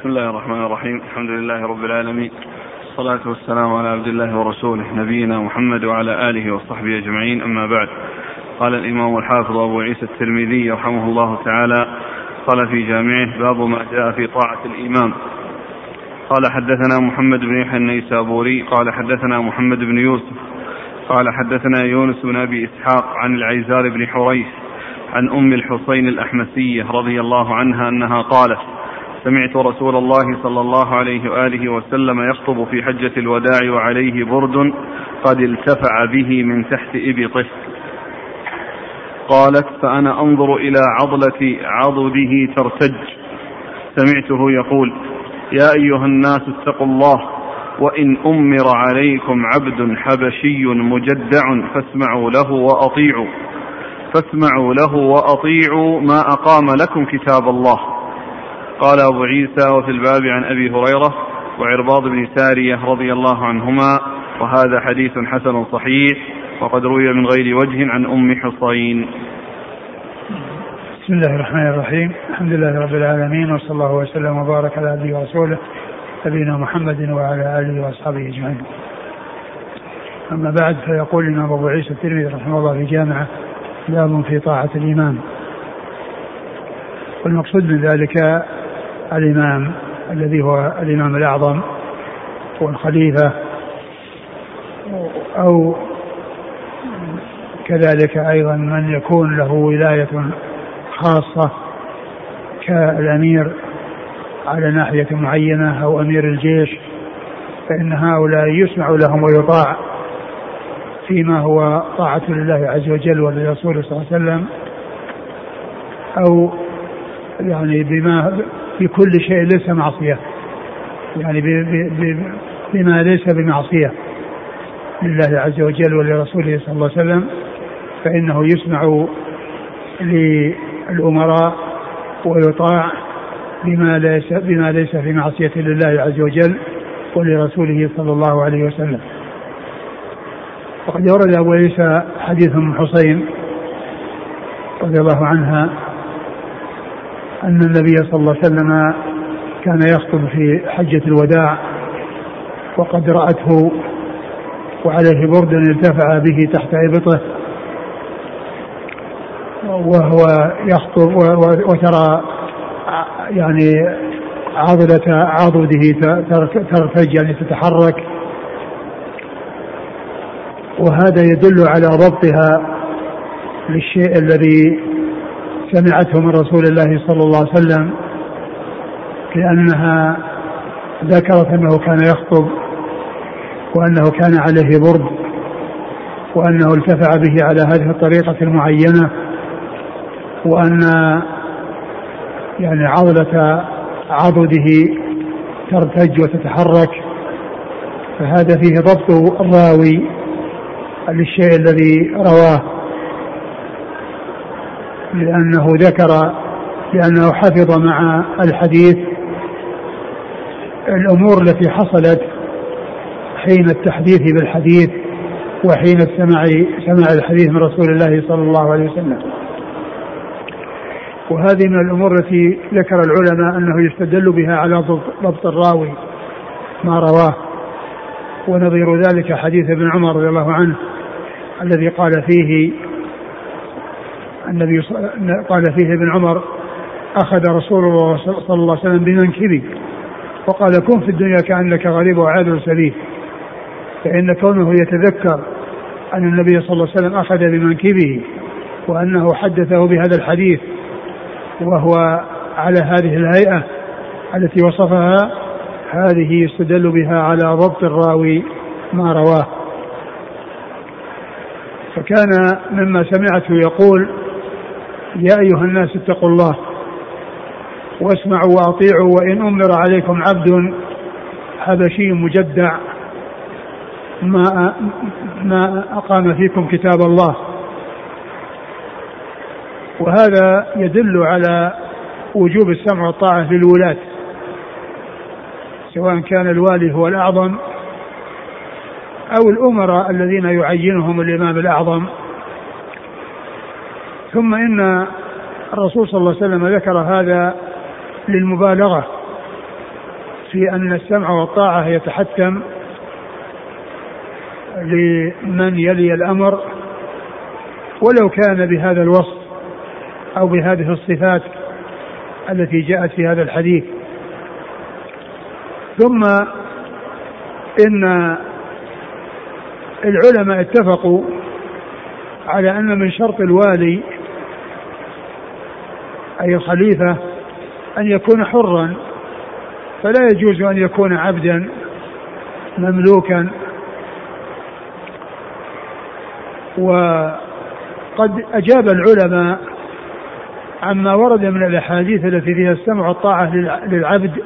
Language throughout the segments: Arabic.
بسم الله الرحمن الرحيم. الحمد لله رب العالمين. الصلاة والسلام على عبد الله ورسوله نبينا محمد وعلى آله وصحبه أجمعين. أما بعد قال الإمام الحافظ أبو عيسى الترمذي رحمه الله تعالى قال في جامعه باب ما جاء في طاعة الإمام. قال حدثنا محمد بن يحيى النيسابوري. قال حدثنا محمد بن يوسف. قال حدثنا يونس بن أبي إسحاق عن العيزار بن حريث عن أم الحسين الأحمسية رضي الله عنها أنها قالت سمعت رسول الله صلى الله عليه وآله وسلم يخطب في حجة الوداع وعليه برد قد التفع به من تحت إبطه. قالت فأنا أنظر إلى عضلة عضده ترتج. سمعته يقول يا أيها الناس اتقوا الله وإن أمر عليكم عبد حبشي مجدع فاسمعوا له وأطيعوا فاسمعوا له وأطيعوا ما أقام لكم كتاب الله. قال أبو عيسى وفي الباب عن أبي هريرة وعرباض بن سارية رضي الله عنهما وهذا حديث حسن صحيح وقد روي من غير وجه عن أم حصين بسم الله الرحمن الرحيم الحمد لله رب العالمين وصلى الله وسلم وبارك على عبده ورسوله نبينا محمد وعلى آله وأصحابه أجمعين. أما بعد فيقول الإمام أبو عيسى الترمذي رحمه الله في جامعة باب في طاعة الامام. والمقصود من ذلك الإمام الذي هو الإمام الأعظم والخليفه أو كذلك أيضا من يكون له ولاية خاصة كالأمير على ناحية معينة أو أمير الجيش فإن هؤلاء يسمع لهم ويطاع فيما هو طاعة لله عز وجل ولرسوله صلى الله عليه وسلم أو يعني بما بكل شيء ليس معصية. يعني بما ليس بمعصية. لله عز وجل ولرسوله صلى الله عليه وسلم. فإنه يسمع للأمراء ويطاع بما ليس بما ليس في معصية لله عز وجل ولرسوله صلى الله عليه وسلم. وقد ورد أبو عيسى حديث أم حسين رضي الله عنها أن النبي صلى الله عليه وسلم كان يخطب في حجة الوداع وقد رأته وعليه برد ارتفع به تحت إبطه وهو يخطب وترى يعني عضلة عضده ترتج يعني تتحرك. وهذا يدل على ضبطها للشيء الذي سمعته من رسول الله صلى الله عليه وسلم لأنها ذكرت أنه كان يخطب وأنه كان عليه برد وأنه التفع به على هذه الطريقة المعينة وأن يعني عضلة عضده ترتج وتتحرك فهذا فيه ضبط الراوي للشيء الذي رواه. لأنه ذكر لأنه حفظ مع الحديث الأمور التي حصلت حين التحديث بالحديث وحين السماع سماع الحديث من رسول الله صلى الله عليه وسلم. وهذه من الأمور التي ذكر العلماء أنه يستدل بها على ضبط الراوي ما رواه. ونظير ذلك حديث ابن عمر رضي الله عنه الذي قال فيه النبي قال فيه ابن عمر أخذ رسول الله صلى الله عليه وسلم بمنكبي وقال كن في الدنيا كأنك غريب وعادل سليم. فإن كونه يتذكر أن النبي صلى الله عليه وسلم أخذ بمنكبه وأنه حدثه بهذا الحديث وهو على هذه الهيئة التي وصفها هذه يستدل بها على ضبط الراوي ما رواه. فكان مما سمعته يقول يا أيها الناس اتقوا الله واسمعوا وأطيعوا وإن أمر عليكم عبد حبشي مجدع ما ما أقام فيكم كتاب الله وهذا يدل على وجوب السمع والطاعة للولاة سواء كان الوالي هو الأعظم أو الأمراء الذين يعينهم الإمام الأعظم ثم إن الرسول صلى الله عليه وسلم ذكر هذا للمبالغة في أن السمع والطاعة يتحتم لمن يلي الأمر ولو كان بهذا الوصف أو بهذه الصفات التي جاءت في هذا الحديث. ثم إن العلماء اتفقوا على أن من شرط الوالي أي الخليفة أن يكون حرا فلا يجوز أن يكون عبدا مملوكا. وقد أجاب العلماء عما ورد من الأحاديث التي فيها السمع والطاعة للعبد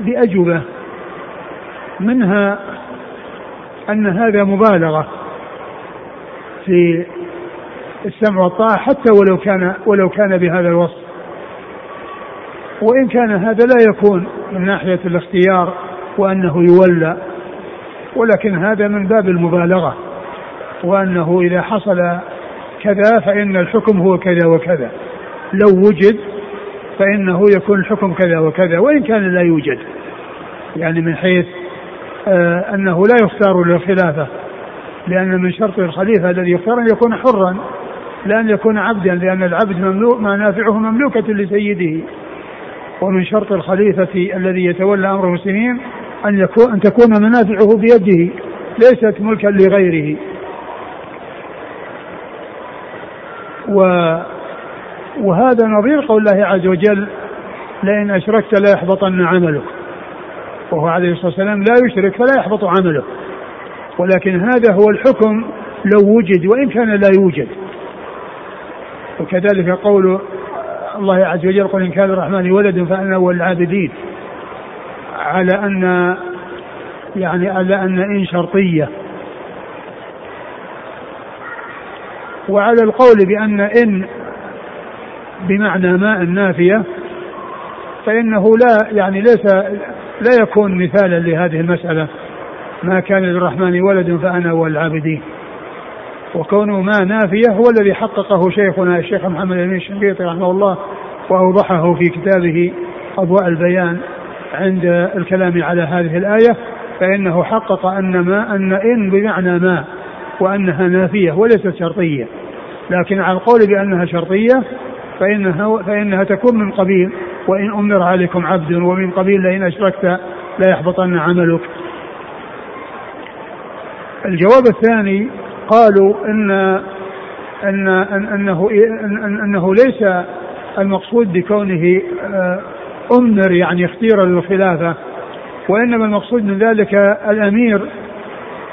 بأجوبة. منها أن هذا مبالغة في السمع والطاعة حتى ولو كان ولو كان بهذا الوصف. وإن كان هذا لا يكون من ناحية الاختيار وأنه يولى ولكن هذا من باب المبالغة وأنه إذا حصل كذا فإن الحكم هو كذا وكذا. لو وجد فإنه يكون الحكم كذا وكذا وإن كان لا يوجد. يعني من حيث آه أنه لا يختار للخلافة لأن من شرط الخليفة الذي يختار أن يكون حرا. لا أن يكون عبدا لأن العبد مملوك منافعه مملوكة لسيده. ومن شرط الخليفة الذي يتولى أمر المسلمين أن يكون أن تكون منافعه بيده ليست ملكا لغيره. و وهذا نظير قول الله عز وجل لئن أشركت لا يحبطن عملك. وهو عليه الصلاة والسلام لا يشرك فلا يحبط عمله ولكن هذا هو الحكم لو وجد وإن كان لا يوجد. وكذلك قول الله عز وجل قل إن كان الرحمن ولد فأنا أول العابدين. على أن يعني على أن إن شرطية. وعلى القول بأن إن بمعنى ماء نافية فإنه لا يعني ليس لا يكون مثالا لهذه المسألة. ما كان للرحمن ولد فأنا أول العابدين. وكونه ما نافية هو الذي حققه شيخنا الشيخ محمد بن الشنقيطي رحمه الله وأوضحه في كتابه أضواء البيان عند الكلام على هذه الآية فإنه حقق أن ما أن إن بمعنى ما وأنها نافية وليست شرطية. لكن على القول بأنها شرطية فإنها فإنها تكون من قبيل وإن أمر عليكم عبد ومن قبيل لئن أشركت لا يحبطن عملك. الجواب الثاني قالوا ان ان, إنه إن إنه ليس المقصود بكونه آه، أمر يعني اختير للخلافه وإنما المقصود من ذلك الأمير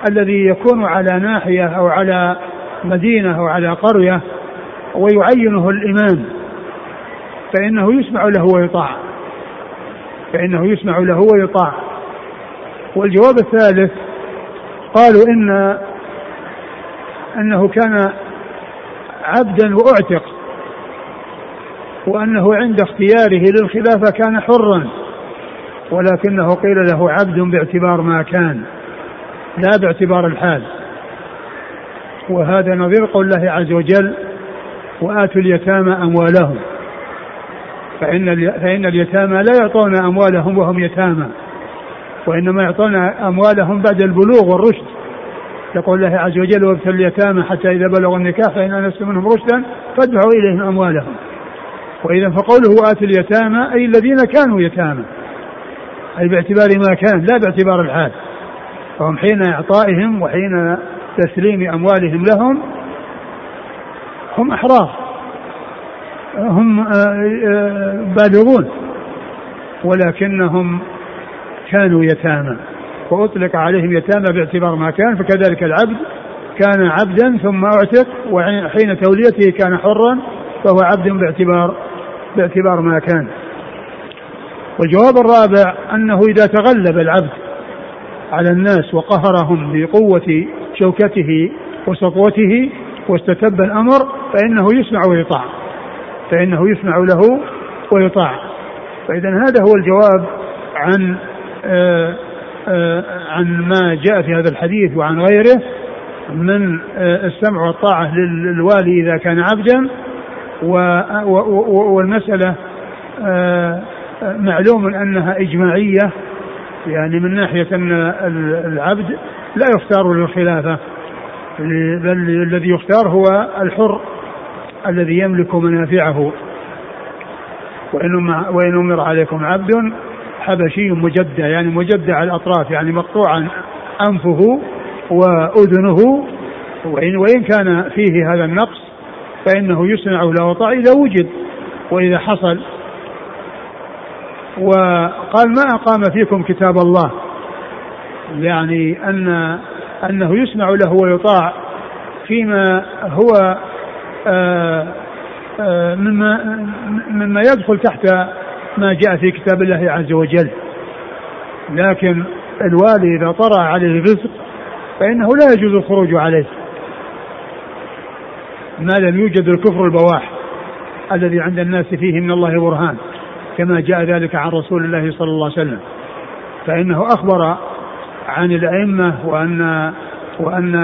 الذي يكون على ناحية أو على مدينة أو على قرية ويعينه الإمام فإنه يسمع له ويطاع فإنه يسمع له ويطاع. والجواب الثالث قالوا إن أنه كان عبدا وأعتق وأنه عند اختياره للخلافة كان حرا ولكنه قيل له عبد باعتبار ما كان لا باعتبار الحال. وهذا نظير قول الله عز وجل وآتوا اليتامى أموالهم فإن فإن اليتامى لا يعطون أموالهم وهم يتامى وإنما يعطون أموالهم بعد البلوغ والرشد. يقول الله عز وجل وابتلوا اليتامى حتى إذا بلغوا النكاح فإن أنستم منهم رشدا فادفعوا إليهم أموالهم. وإذا فقوله وآتوا اليتامى أي الذين كانوا يتامى. أي باعتبار ما كان لا باعتبار الحال فهم حين إعطائهم وحين تسليم أموالهم لهم هم أحرار. هم آه، آه، بالغون. ولكنهم كانوا يتامى. وأطلق عليهم يتامى باعتبار ما كان فكذلك العبد كان عبدا ثم اعتق وحين توليته كان حرا فهو عبد باعتبار باعتبار ما كان. والجواب الرابع أنه إذا تغلب العبد على الناس وقهرهم بقوة شوكته وسطوته واستتب الأمر فإنه يسمع ويطاع. فإنه يسمع له ويطاع. فاذا هذا هو الجواب عن آه، عن ما جاء في هذا الحديث وعن غيره من آه، السمع والطاعة للوالي إذا كان عبدا والمسألة آه، معلوم أنها إجماعية يعني من ناحية أن العبد لا يختار للخلافة بل الذي يختار هو الحر الذي يملك منافعه. وإن أمر عليكم عبد حبشي مجدع يعني مجدع الأطراف يعني مقطوعا أنفه وأذنه. وإن, وإن كان فيه هذا النقص فإنه يصنع له وطاع إذا وجد وإذا حصل. وقال ما أقام فيكم كتاب الله؟ يعني أن أنه يسمع له ويطاع فيما هو آه، آه، مما مما يدخل تحت ما جاء في كتاب الله عز وجل. لكن الوالي إذا طرأ عليه الرزق فإنه لا يجوز الخروج عليه. ما لم يوجد الكفر البواح الذي عند الناس فيه من الله برهان كما جاء ذلك عن رسول الله صلى الله عليه وسلم. فإنه أخبر عن الأئمة وأن وأن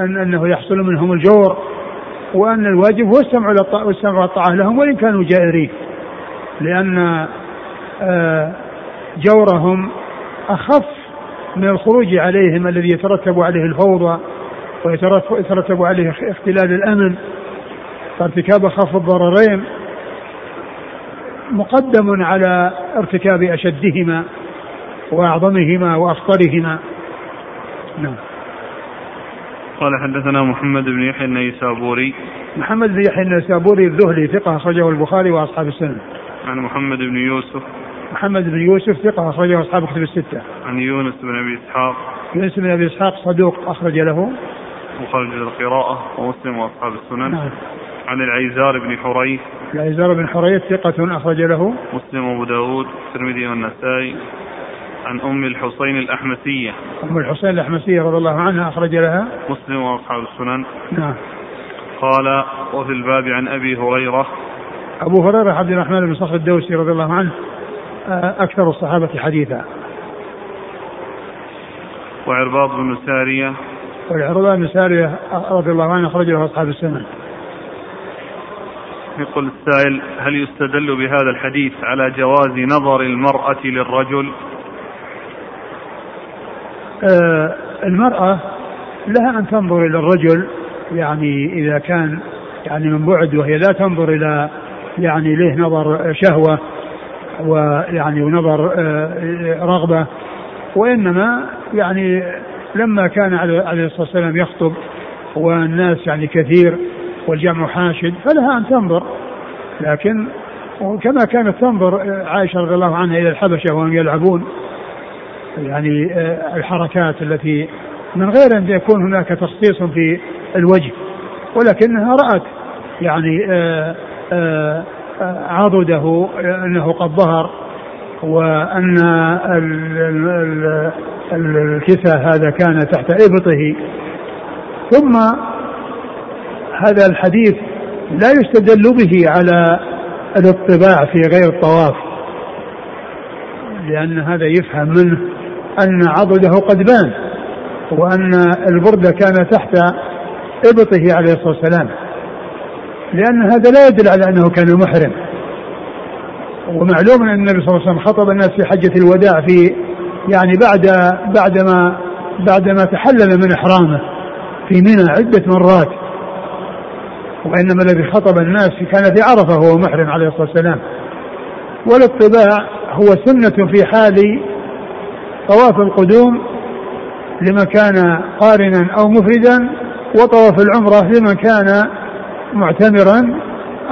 أن أنه يحصل منهم الجور وأن الواجب هو السمع والطاعة لهم وإن كانوا جائرين. لأن آه، جورهم أخف من الخروج عليهم الذي يترتب عليه الفوضى ويترتب عليه اختلال الأمن فارتكاب أخف الضررين مقدم على ارتكاب أشدهما وأعظمهما وأخطرهما. نعم. قال حدثنا محمد بن يحيى النيسابوري. محمد بن يحيى النيسابوري الذهلي ثقة أخرجه البخاري وأصحاب السنة. عن محمد بن يوسف. محمد بن يوسف ثقة أخرجه أصحاب الكتب الستة. عن يونس بن أبي إسحاق. يونس بن أبي إسحاق صدوق أخرج له. وخرج القراءة ومسلم وأصحاب السنن. نعم. عن العيزار بن حريث. العيزار بن حريث ثقة أخرج له. مسلم وأبو داود الترمذي والنسائي. عن أم الحسين الأحمسية. أم الحسين الأحمسية رضي الله عنها أخرج لها. مسلم وأصحاب السنن. نعم. قال وفي الباب عن أبي هريرة أبو هريرة عبد الرحمن بن صخر الدوسي رضي الله عنه آه، أكثر الصحابة حديثا. وعرباض بن سارية. والعرباض بن سارية رضي الله عنه أخرج له أصحاب السنن يقول السائل هل يستدل بهذا الحديث على جواز نظر المرأة للرجل؟ آه المرأة لها أن تنظر إلى الرجل يعني إذا كان يعني من بعد وهي لا تنظر إلى يعني له نظر شهوة ويعني ونظر آه، رغبة وإنما يعني لما كان عليه الصلاة والسلام يخطب والناس يعني كثير والجمع حاشد فلها أن تنظر. لكن كما كانت تنظر آه، عائشة رضي الله عنها إلى الحبشة وهم يلعبون. يعني آه، الحركات التي من غير أن يكون هناك تخصيص في الوجه ولكنها رأت يعني آه، عضده أنه قد ظهر وأن الكسى هذا كان تحت إبطه. ثم هذا الحديث لا يستدل به على الاطباع في غير الطواف لأن هذا يفهم منه أن عضده قد بان وأن البردة كان تحت إبطه عليه الصلاة والسلام. لأن هذا لا يدل على أنه كان محرم. ومعلوم أن النبي صلى الله عليه وسلم خطب الناس في حجة الوداع في يعني بعد بعدما بعدما تحلل من إحرامه في منى عدة مرات. وإنما الذي خطب الناس كان في عرفة وهو محرم عليه الصلاة والسلام. والاطباع هو سنة في حال طواف القدوم لمن كان قارنا أو مفردا وطواف العمرة لمن كان معتمرا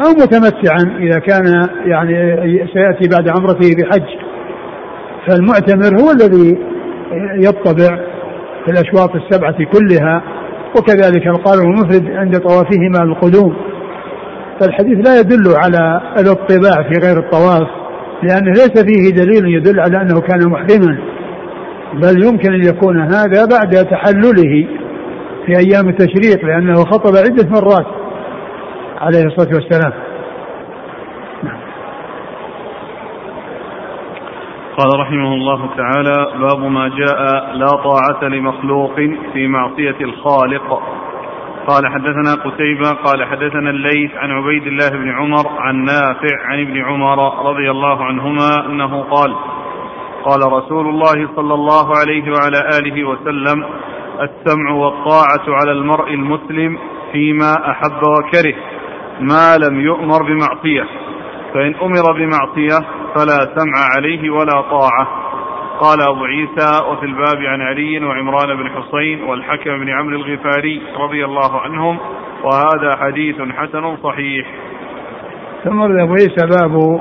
أو متمتعا إذا كان يعني سيأتي بعد عمرته بحج. فالمعتمر هو الذي يطبع في الأشواط السبعة كلها وكذلك القارن المفرد عند طوافهما القدوم فالحديث لا يدل على الاطباع في غير الطواف لأنه ليس فيه دليل يدل على أنه كان محرما. بل يمكن أن يكون هذا بعد تحلله في أيام التشريق لأنه خطب عدة مرات. عليه الصلاة والسلام. قال رحمه الله تعالى باب ما جاء لا طاعة لمخلوق في معصية الخالق. قال حدثنا قتيبة قال حدثنا الليث عن عبيد الله بن عمر عن نافع عن ابن عمر رضي الله عنهما أنه قال قال رسول الله صلى الله عليه وعلى آله وسلم السمع والطاعة على المرء المسلم فيما أحب وكره. ما لم يؤمر بمعصية. فإن أمر بمعصية فلا سمع عليه ولا طاعة. قال أبو عيسى وفي الباب عن علي وعمران بن حصين والحكم بن عمرو الغفاري رضي الله عنهم وهذا حديث حسن صحيح. ثم أبو عيسى باب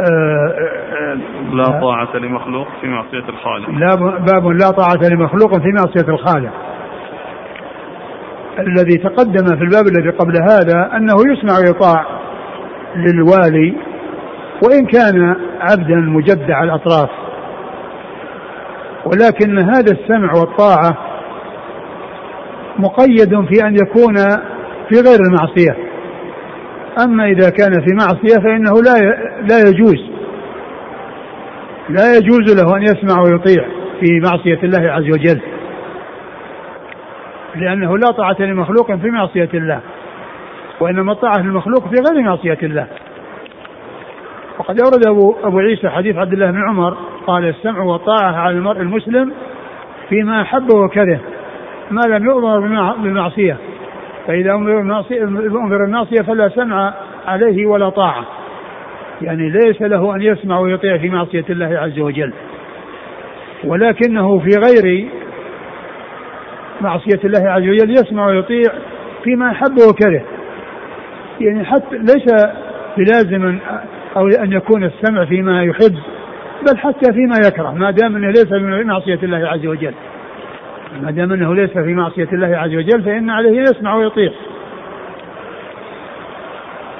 آه، آه، لا طاعة لمخلوق في معصية الخالق. لا باب لا طاعة لمخلوق في معصية الخالق. الذي تقدم في الباب الذي قبل هذا أنه يسمع ويطاع للوالي وإن كان عبدا مجدع الأطراف. ولكن هذا السمع والطاعة مقيد في أن يكون في غير المعصية. أما إذا كان في معصية فإنه لا لا يجوز. لا يجوز له أن يسمع ويطيع في معصية الله عز وجل. لأنه لا طاعة لمخلوق في معصية الله وإنما الطاعة للمخلوق في غير معصية الله. وقد أورد أبو, أبو عيسى حديث عبد الله بن عمر قال السمع والطاعة على المرء المسلم فيما أحب وكره ما لم يؤمر بالمعصية فإذا أمر بالمعصية فلا سمع عليه ولا طاعة. يعني ليس له أن يسمع ويطيع في معصية الله عز وجل. ولكنه في غير معصية الله عز وجل يسمع ويطيع فيما أحب وكره. يعني حتى ليس بلازم أو أن يكون السمع فيما يحب بل حتى فيما يكره. ما دام أنه ليس في معصية الله عز وجل. ما دام أنه ليس في معصية الله عز وجل فإن عليه يسمع ويطيع.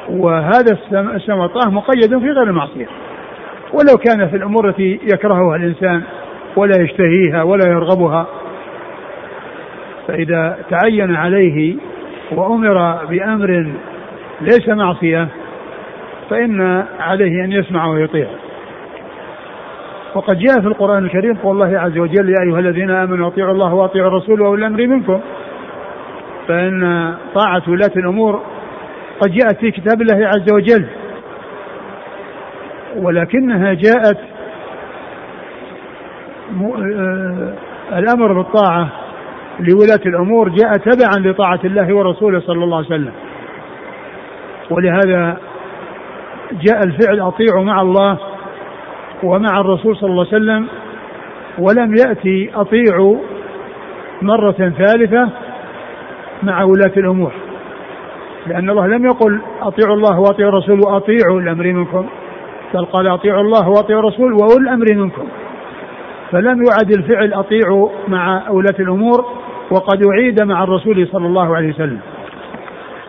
وهذا السمع والطاعة مقيد في غير المعصية. ولو كان في الأمور التي يكرهها الإنسان ولا يشتهيها ولا يرغبها فإذا تعين عليه وأمر بأمر ليس معصية فإن عليه أن يسمع ويطيع. وقد جاء في القرآن الكريم قول الله عز وجل يا أيها الذين آمنوا أطيعوا الله وأطيعوا الرسول وأولي الأمر منكم. فإن طاعة ولاة الأمور قد جاءت في كتاب الله عز وجل. ولكنها جاءت آه، الأمر بالطاعة لولاة الأمور جاء تبعا لطاعة الله ورسوله صلى الله عليه وسلم. ولهذا جاء الفعل أطيعوا مع الله ومع الرسول صلى الله عليه وسلم ولم يأتي أطيعوا مرة ثالثة مع ولاة الأمور. لأن الله لم يقل أطيعوا الله وأطيعوا الرسول وأطيعوا الأمر منكم بل قال أطيعوا الله وأطيعوا الرسول وأولي الأمر منكم. فلم يعد الفعل أطيعوا مع ولاة الأمور وقد أعيد مع الرسول صلى الله عليه وسلم.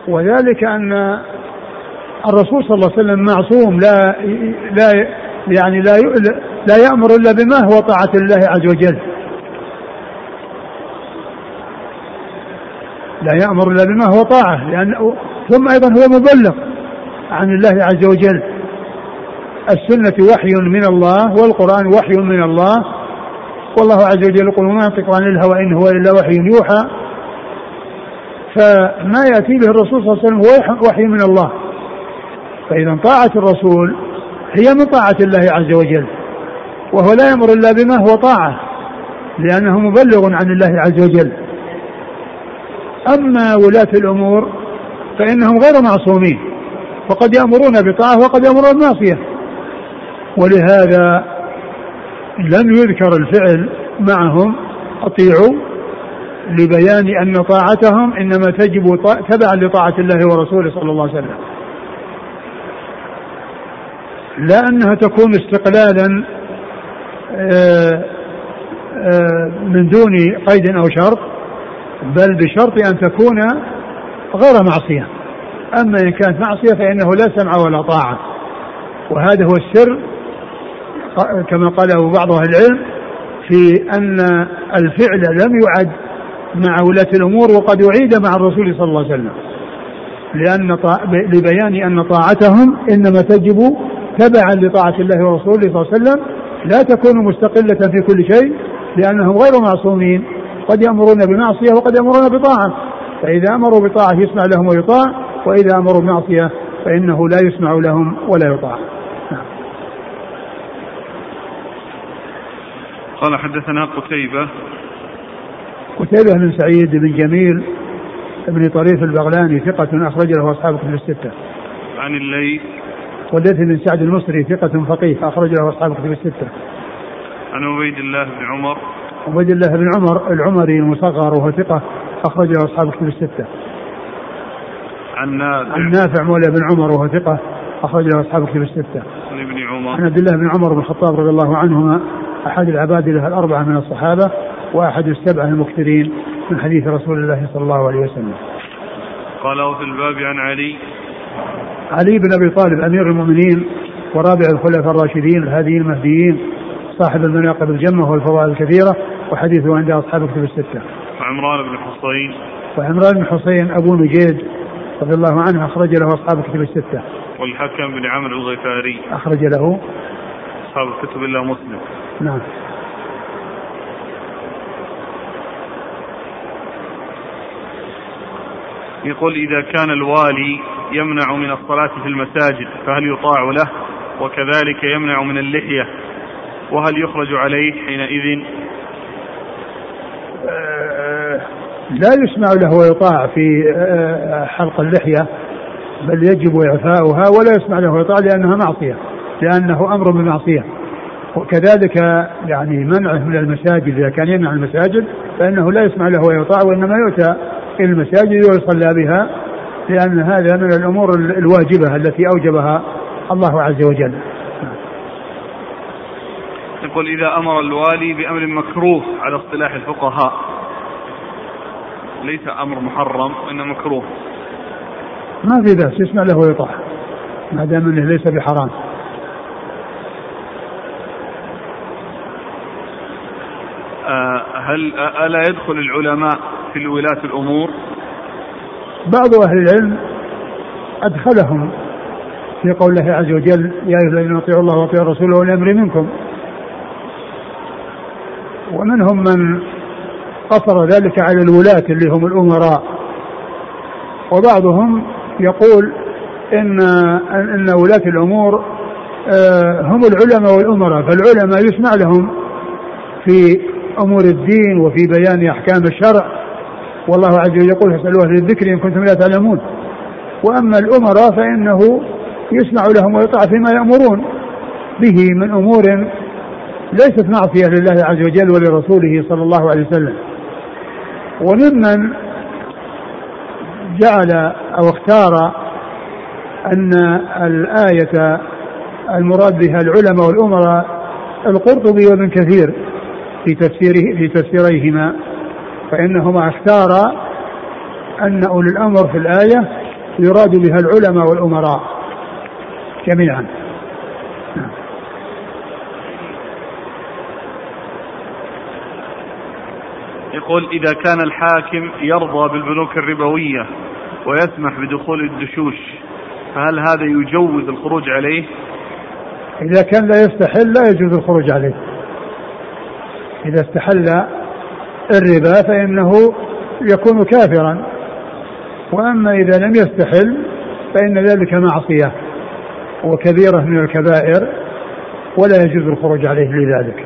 وذلك أن الرسول صلى الله عليه وسلم معصوم لا لا يعني لا لا يأمر إلا بما هو طاعة الله عز وجل. لا يأمر إلا بما هو طاعة لأنه ثم أيضا هو مبلغ عن الله عز وجل. السنة وحي من الله والقرآن وحي من الله. والله عز وجل يقول ما ينطق عن الهوى إن هو إلا وحي يوحى. فما يأتي به الرسول صلى الله عليه وسلم هو وحي من الله. فإذا طاعة الرسول هي من طاعة الله عز وجل وهو لا يأمر إلا بما هو طاعة لأنه مبلغ عن الله عز وجل. أما ولاة الأمور فإنهم غير معصومين وقد يأمرون بطاعة وقد يأمرون بمعصية. ولهذا لم يذكر الفعل معهم أطيعوا لبيان أن طاعتهم إنما تجب تبعا لطاعة الله ورسوله صلى الله عليه وسلم. لا أنها تكون استقلالا آه، آه، من دون قيد أو شرط بل بشرط أن تكون غير معصية. أما إن كانت معصية فإنه لا سمع ولا طاعة. وهذا هو السر كما قاله بعض أهل العلم في أن الفعل لم يعد مع ولاة الأمور وقد أعيد مع الرسول صلى الله عليه وسلم. لأن لبيان أن طاعتهم إنما تجب تبعا لطاعة الله ورسوله صلى الله عليه وسلم لا تكون مستقلة في كل شيء لأنهم غير معصومين. قد يأمرون بمعصية وقد يأمرون بطاعة. فإذا أمروا بطاعة يسمع لهم ويطاع وإذا أمروا بمعصية فإنه لا يسمع لهم ولا يطاع نعم. قال حدثنا قتيبة قتيبة بن سعيد بن جميل بن طريف البغلاني ثقة أخرج له أصحاب كتب الستة. عن الليث والليث بن سعد المصري ثقة فقيه أخرج له أصحاب كتب الستة. عن عبيد الله بن عمر عبيد الله بن عمر العمري المصغر وهو ثقة أخرج له أصحاب كتب الستة. عن نافع عن نافع مولى بن عمر وهو ثقة أخرج له أصحاب كتب الستة. عن ابن عمر عن عبد الله بن عمر بن الخطاب رضي الله عنهما أحد العباد له الأربعة من الصحابة وأحد السبعة المكثرين من حديث رسول الله صلى الله عليه وسلم. قال في الباب عن علي علي بن أبي طالب أمير المؤمنين ورابع الخلفاء الراشدين الهاديين المهديين صاحب المناقب الجمة والفضائل الكثيرة وحديثه عند أصحاب الكتب الستة. وعمران بن حصين وعمران بن حصين أبو نجيد رضي الله عنه أخرج له أصحاب الكتب الستة. والحكم بن عمرو الغفاري أخرج له أصحاب الكتب إلا مسلم. نعم. يقول إذا كان الوالي يمنع من الصلاة في المساجد فهل يطاع له؟ وكذلك يمنع من اللحية. وهل يخرج عليه حينئذ؟ لا يسمع له ويطاع في حلق اللحية بل يجب إعفاؤها ولا يسمع له ويطاع لأنها معصية لأنه أمر بمعصية. وكذلك يعني منعه من المساجد إذا كان يمنع المساجد فإنه لا يسمع له ويطاع وإنما يؤتى إلى المساجد ويصلى بها لأن هذا من الأمور الواجبة التي أوجبها الله عز وجل. يقول إذا أمر الوالي بأمر مكروه على اصطلاح الفقهاء. ليس أمر محرم وإنما مكروه. ما في بأس يسمع له ويطاع. ما دام إنه ليس بحرام آه، هل ألا يدخل العلماء في ولاة الأمور؟ بعض أهل العلم أدخلهم في قول الله عز وجل يا أيها الذين أطيعوا الله وأطيعوا الرسول وأولي الأمر منكم. ومنهم من قصر ذلك على الولاة اللي هم الأمراء. وبعضهم يقول إن إن ولاة الأمور آه، هم العلماء والأمراء فالعلماء يسمع لهم في أمور الدين وفي بيان أحكام الشرع. والله عز وجل يقول فاسألوا أهل الذكر إن كنتم لا تعلمون. وأما الأمراء فإنه يسمع لهم ويطاع فيما يأمرون به من أمور ليست معصية لله عز وجل ولرسوله صلى الله عليه وسلم. وممن جعل أو اختار أن الآية المراد بها العلماء والأمراء القرطبي وابن كثير. في تفسيره في تفسيريهما فإنهما اختارا أن أولي الأمر في الآية يراد بها العلماء والأمراء. جميعا. يقول إذا كان الحاكم يرضى بالبنوك الربوية ويسمح بدخول الدشوش فهل هذا يجوز الخروج عليه؟ إذا كان لا يستحل لا يجوز الخروج عليه. إذا استحل الربا فإنه يكون كافرا. وأما إذا لم يستحل فإن ذلك معصية وكبيرة من الكبائر ولا يجوز الخروج عليه لذلك.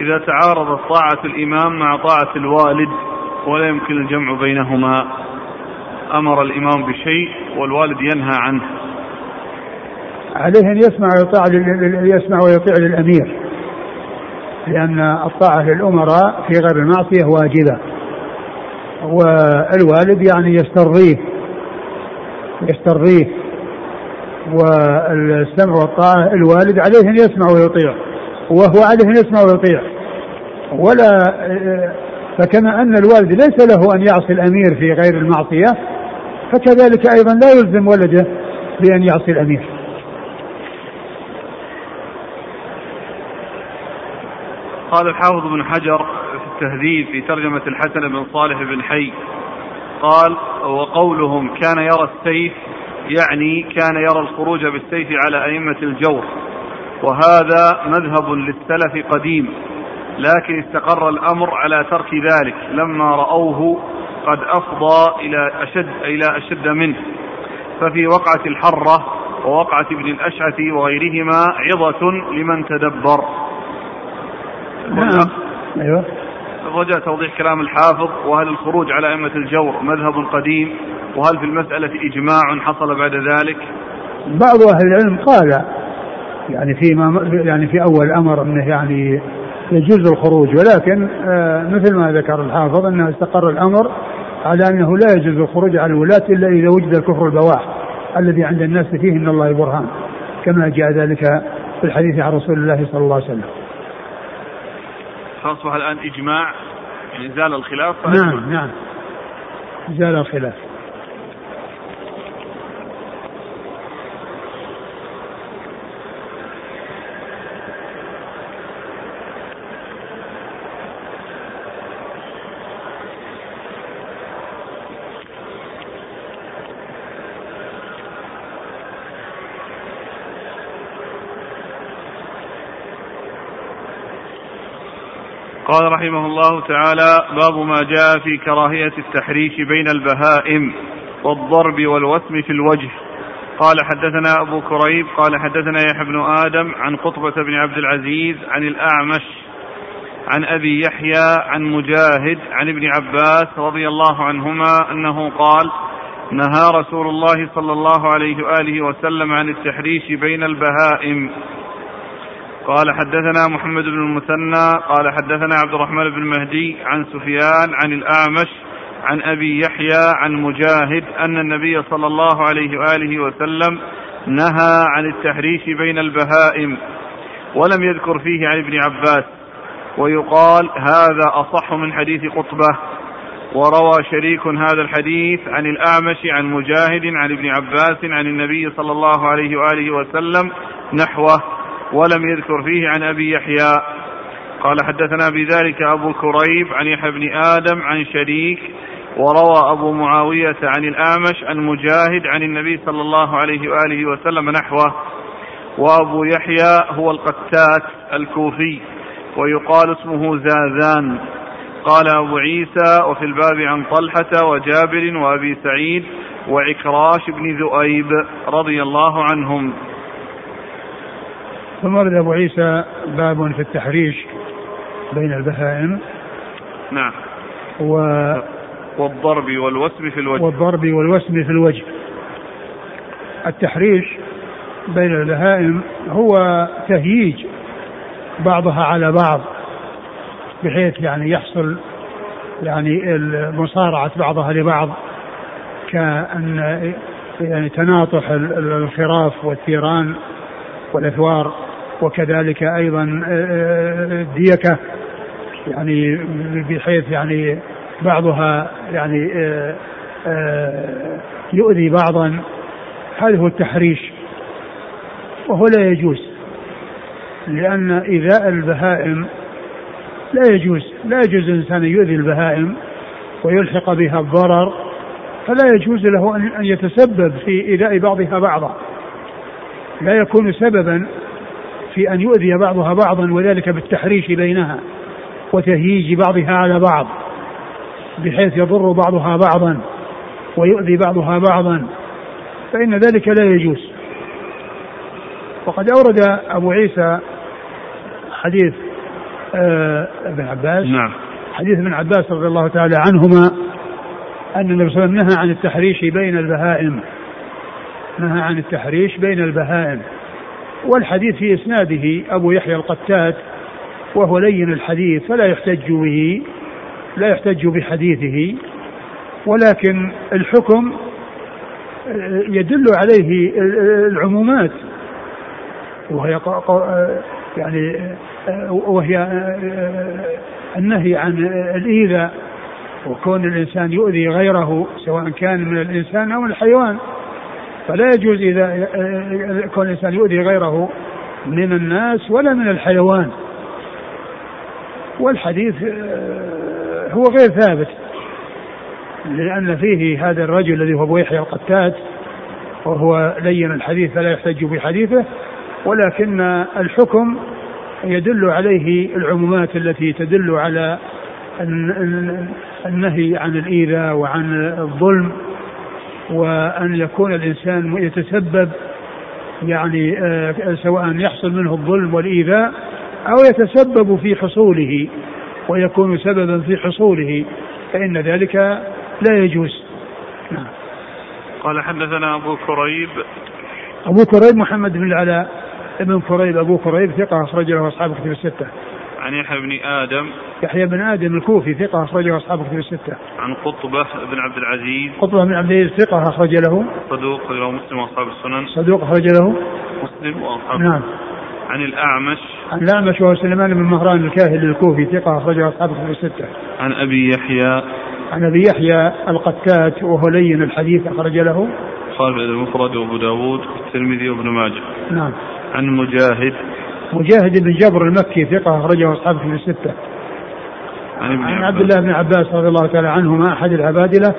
إذا تعارضت طاعة الإمام مع طاعة الوالد ولا يمكن الجمع بينهما أمر الإمام بشيء والوالد ينهى عنه. عليه أن يسمع ويطاع يسمع ويطيع للأمير. لأن الطاعة للأمراء في غير المعصية واجبة. والوالد يعني يسترضيه يسترضيه. والسمع والطاعة الوالد عليه أن يسمع ويطيع وهو عليه أن يسمع ويطيع. ولا فكما أن الوالد ليس له أن يعصي الأمير في غير المعصية فكذلك أيضا لا يلزم ولده بأن يعصي الأمير. قال الحافظ بن حجر في التهذيب في ترجمة الحسن بن صالح بن حي قال وقولهم كان يرى السيف يعني كان يرى الخروج بالسيف على أئمة الجور وهذا مذهب للسلف قديم لكن استقر الأمر على ترك ذلك لما رأوه قد أفضى إلى أشد إلى أشد منه ففي وقعة الحرة ووقعة ابن الأشعث وغيرهما عظة لمن تدبر. نعم. أيوه. رجاء توضيح كلام الحافظ وهل الخروج على أئمة الجور مذهب قديم؟ وهل في المسألة إجماع حصل بعد ذلك؟ بعض أهل العلم قال يعني في ما يعني في أول الأمر أنه يعني يجوز الخروج ولكن آه مثل ما ذكر الحافظ أنه استقر الأمر على أنه لا يجوز الخروج على الولاة إلا إذا وجد الكفر البواح الذي عند الناس فيه من الله برهان كما جاء ذلك في الحديث عن رسول الله صلى الله عليه وسلم. فأصبح الآن إجماع يعني زال الخلاف. نعم نعم. زال الخلاف. قال رحمه الله تعالى باب ما جاء في كراهية التحريش بين البهائم والضرب والوسم في الوجه. قال حدثنا أبو كريب قال حدثنا يحيى بن آدم عن قطبة بن عبد العزيز عن الأعمش عن أبي يحيى عن مجاهد عن ابن عباس رضي الله عنهما أنه قال نهى رسول الله صلى الله عليه وآله وسلم عن التحريش بين البهائم. قال حدثنا محمد بن المثنى قال حدثنا عبد الرحمن بن مهدي عن سفيان عن الأعمش عن أبي يحيى عن مجاهد أن النبي صلى الله عليه وآله وسلم نهى عن التحريش بين البهائم ولم يذكر فيه عن ابن عباس ويقال هذا أصح من حديث قطبة وروى شريك هذا الحديث عن الأعمش عن مجاهد عن ابن عباس عن النبي صلى الله عليه وآله وسلم نحوه. ولم يذكر فيه عن أبي يحيى. قال حدثنا بذلك أبو كريب عن يحيى بن آدم عن شريك وروى أبو معاوية عن الأعمش عن مجاهد عن النبي صلى الله عليه وآله وسلم نحوه. وأبو يحيى هو القتات الكوفي ويقال اسمه زاذان قال أبو عيسى وفي الباب عن طلحة وجابر وأبي سعيد وعكراش بن ذؤيب رضي الله عنهم. ثم ورد أبو عيسى باب في التحريش بين البهائم. نعم. و والضرب والوسم في الوجه. والضرب والوسم في الوجه. التحريش بين البهائم هو تهييج بعضها على بعض بحيث يعني يحصل يعني مصارعة بعضها لبعض كأن يعني تناطح الخراف والثيران والأثوار. وكذلك أيضا آه، آه، الديكة يعني بحيث يعني بعضها يعني آه، يؤذي بعضا. هذا هو التحريش وهو لا يجوز لأن إيذاء البهائم لا يجوز لا يجوز الإنسان يؤذي البهائم ويلحق بها الضرر فلا يجوز له أن يتسبب في إيذاء بعضها بعضا. لا يكون سببا في أن يؤذي بعضها بعضا وذلك بالتحريش بينها وتهييج بعضها على بعض بحيث يضر بعضها بعضا ويؤذي بعضها بعضا فإن ذلك لا يجوز. وقد أورد أبو عيسى حديث آه ابن عباس. نعم. حديث ابن عباس رضي الله تعالى عنهما أن النبي صلى الله عليه وسلم نهى عن التحريش بين البهائم. نهى عن التحريش بين البهائم. والحديث في إسناده أبو يحيى القتات وهو لين الحديث فلا يحتج به لا يحتج بحديثه ولكن الحكم يدل عليه العمومات وهي يعني وهي النهي عن الإيذاء وكون الإنسان يؤذي غيره سواء كان من الإنسان أو الحيوان. فلا يجوز إذا كون الإنسان يؤذي غيره من الناس ولا من الحيوان. والحديث آه، هو غير ثابت. لأن فيه هذا الرجل الذي هو أبو يحيى القتات وهو لين الحديث فلا يحتج بحديثه ولكن الحكم يدل عليه العمومات التي تدل على النهي عن الإيذاء وعن الظلم. وأن يكون الإنسان يتسبب يعني آه، سواء يحصل منه الظلم والإيذاء أو يتسبب في حصوله ويكون سببا في حصوله فإن ذلك لا يجوز. نعم. قال حدثنا أبو كريب. أبو كريب محمد بن العلاء ابن كريب أبو كريب ثقة أخرج له أصحاب كتب الستة. عن يحيى بن آدم يحيى بن آدم الكوفي ثقة أخرج له أصحاب كتب الستة. عن قطبة بن عبد العزيز قطبة بن عبد العزيز ثقة أخرج له. صدوق له مسلم وأصحاب السنن. صدوق أخرج له. مسلم وأصحاب نعم. عن الأعمش. عن الأعمش وهو سليمان بن مهران الكاهلي الكوفي ثقة أخرجه أصحاب كتب الستة. عن أبي يحيى. عن أبي يحيى القتات وهو لين الحديث أخرج له. خالد المفرد وأبو داود والترمذي وابن ماجه. نعم. عن مجاهد. مجاهد بن جبر المكي ثقة أخرجه أصحاب كتب الستة. عن, ابن عبد الله بن عباس رضي الله تعالى عنهما أحد العبادلة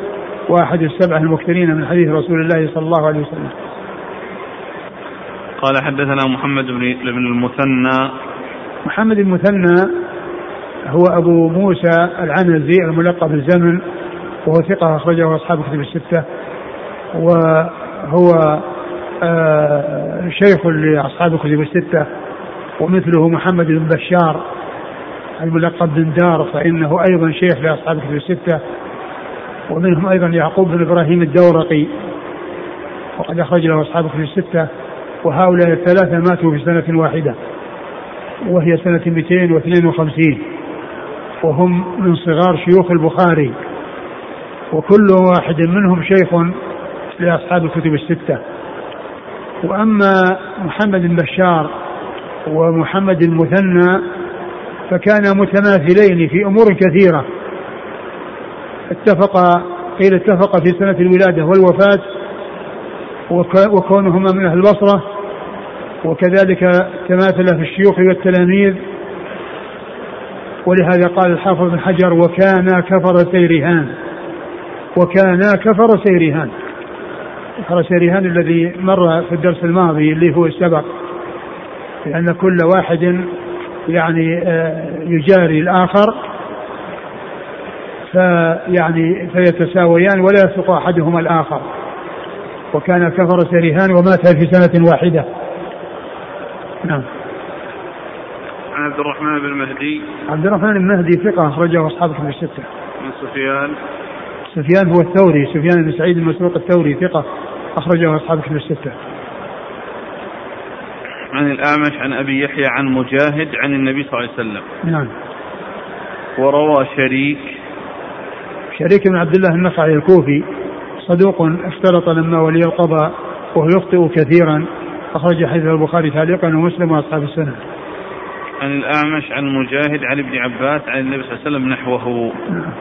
وأحد السبعة المكثرين من حديث رسول الله صلى الله عليه وسلم. قال حدثنا محمد بن المثنى محمد المثنى هو أبو موسى العنزي الملقب الزمن وهو ثقة أخرجه أصحاب كتب الستة وهو آه شيخ لأصحاب كتب الستة ومثله محمد بن بشار الملقب بن دار فإنه أيضا شيخ لأصحاب كتب الستة. ومنهم أيضا يعقوب بن إبراهيم الدورقي وقد أخرج له أصحاب كتب الستة. وهؤلاء الثلاثة ماتوا في سنة واحدة وهي سنة 252 وهم من صغار شيوخ البخاري وكل واحد منهم شيخ لأصحاب الكتب الستة. وأما محمد بن بشار ومحمد المثنى فكانا متماثلين في أمور كثيرة. اتفق قيل اتفق في سنة الولادة والوفاة وكونهما من أهل البصرة وكذلك تماثل في الشيوخ والتلاميذ. ولهذا قال الحافظ بن حجر وكان كفر سيرهان وكان كفر سيرهان. كفر سيرهان الذي مر في الدرس الماضي اللي هو السبق. لأن كل واحد يعني آه، يجاري الآخر فيعني فيتساويان ولا يثق أحدهما الآخر. وكان كفر سيرهان ومات في سنة واحدة. نعم. عن عبد الرحمن بن مهدي. عبد الرحمن بن مهدي ثقة أخرجه أصحاب في الستة. عن سفيان. سفيان هو الثوري سفيان بن سعيد المسروق الثوري ثقة أخرجه أصحاب في الستة. عن الأعمش عن أبي يحيى عن مجاهد عن النبي صلى الله عليه وسلم نعم وروى شريك شريك بن عبد الله النخعي الكوفي صدوق اختلط لما ولي القضاء وهو يخطئ كثيرا أخرج حديث البخاري تعليقا ومسلم وأصحاب السنة. عن الأعمش عن مجاهد عن ابن عباس عن النبي صلى الله عليه وسلم نحوه. نعم.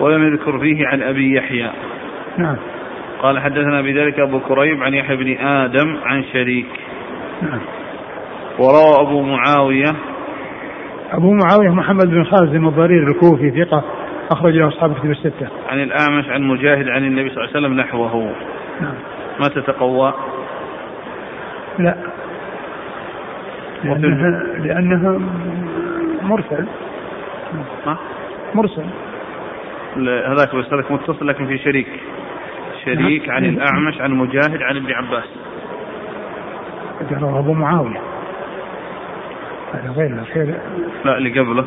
ولم يذكر فيه عن أبي يحيى. نعم. قال حدثنا بذلك أبو كريب عن يحيى بن آدم عن شريك. نعم. وروى أبو معاوية أبو معاوية محمد بن خالد الضرير الكوفي ثقة أخرج له أصحاب كتب الستة. عن الأعمش عن مجاهد عن النبي صلى الله عليه وسلم نحوه. نعم. ما تتقوى؟ لا. لأنها لأنها مرسل. مرسل. هذاك بس هذاك متصل لكن في شريك. شريك عن. الأعمش عن مجاهد عن ابن عباس. قالوا أبو معاوية. هذا غير الأخير. لا اللي قبله.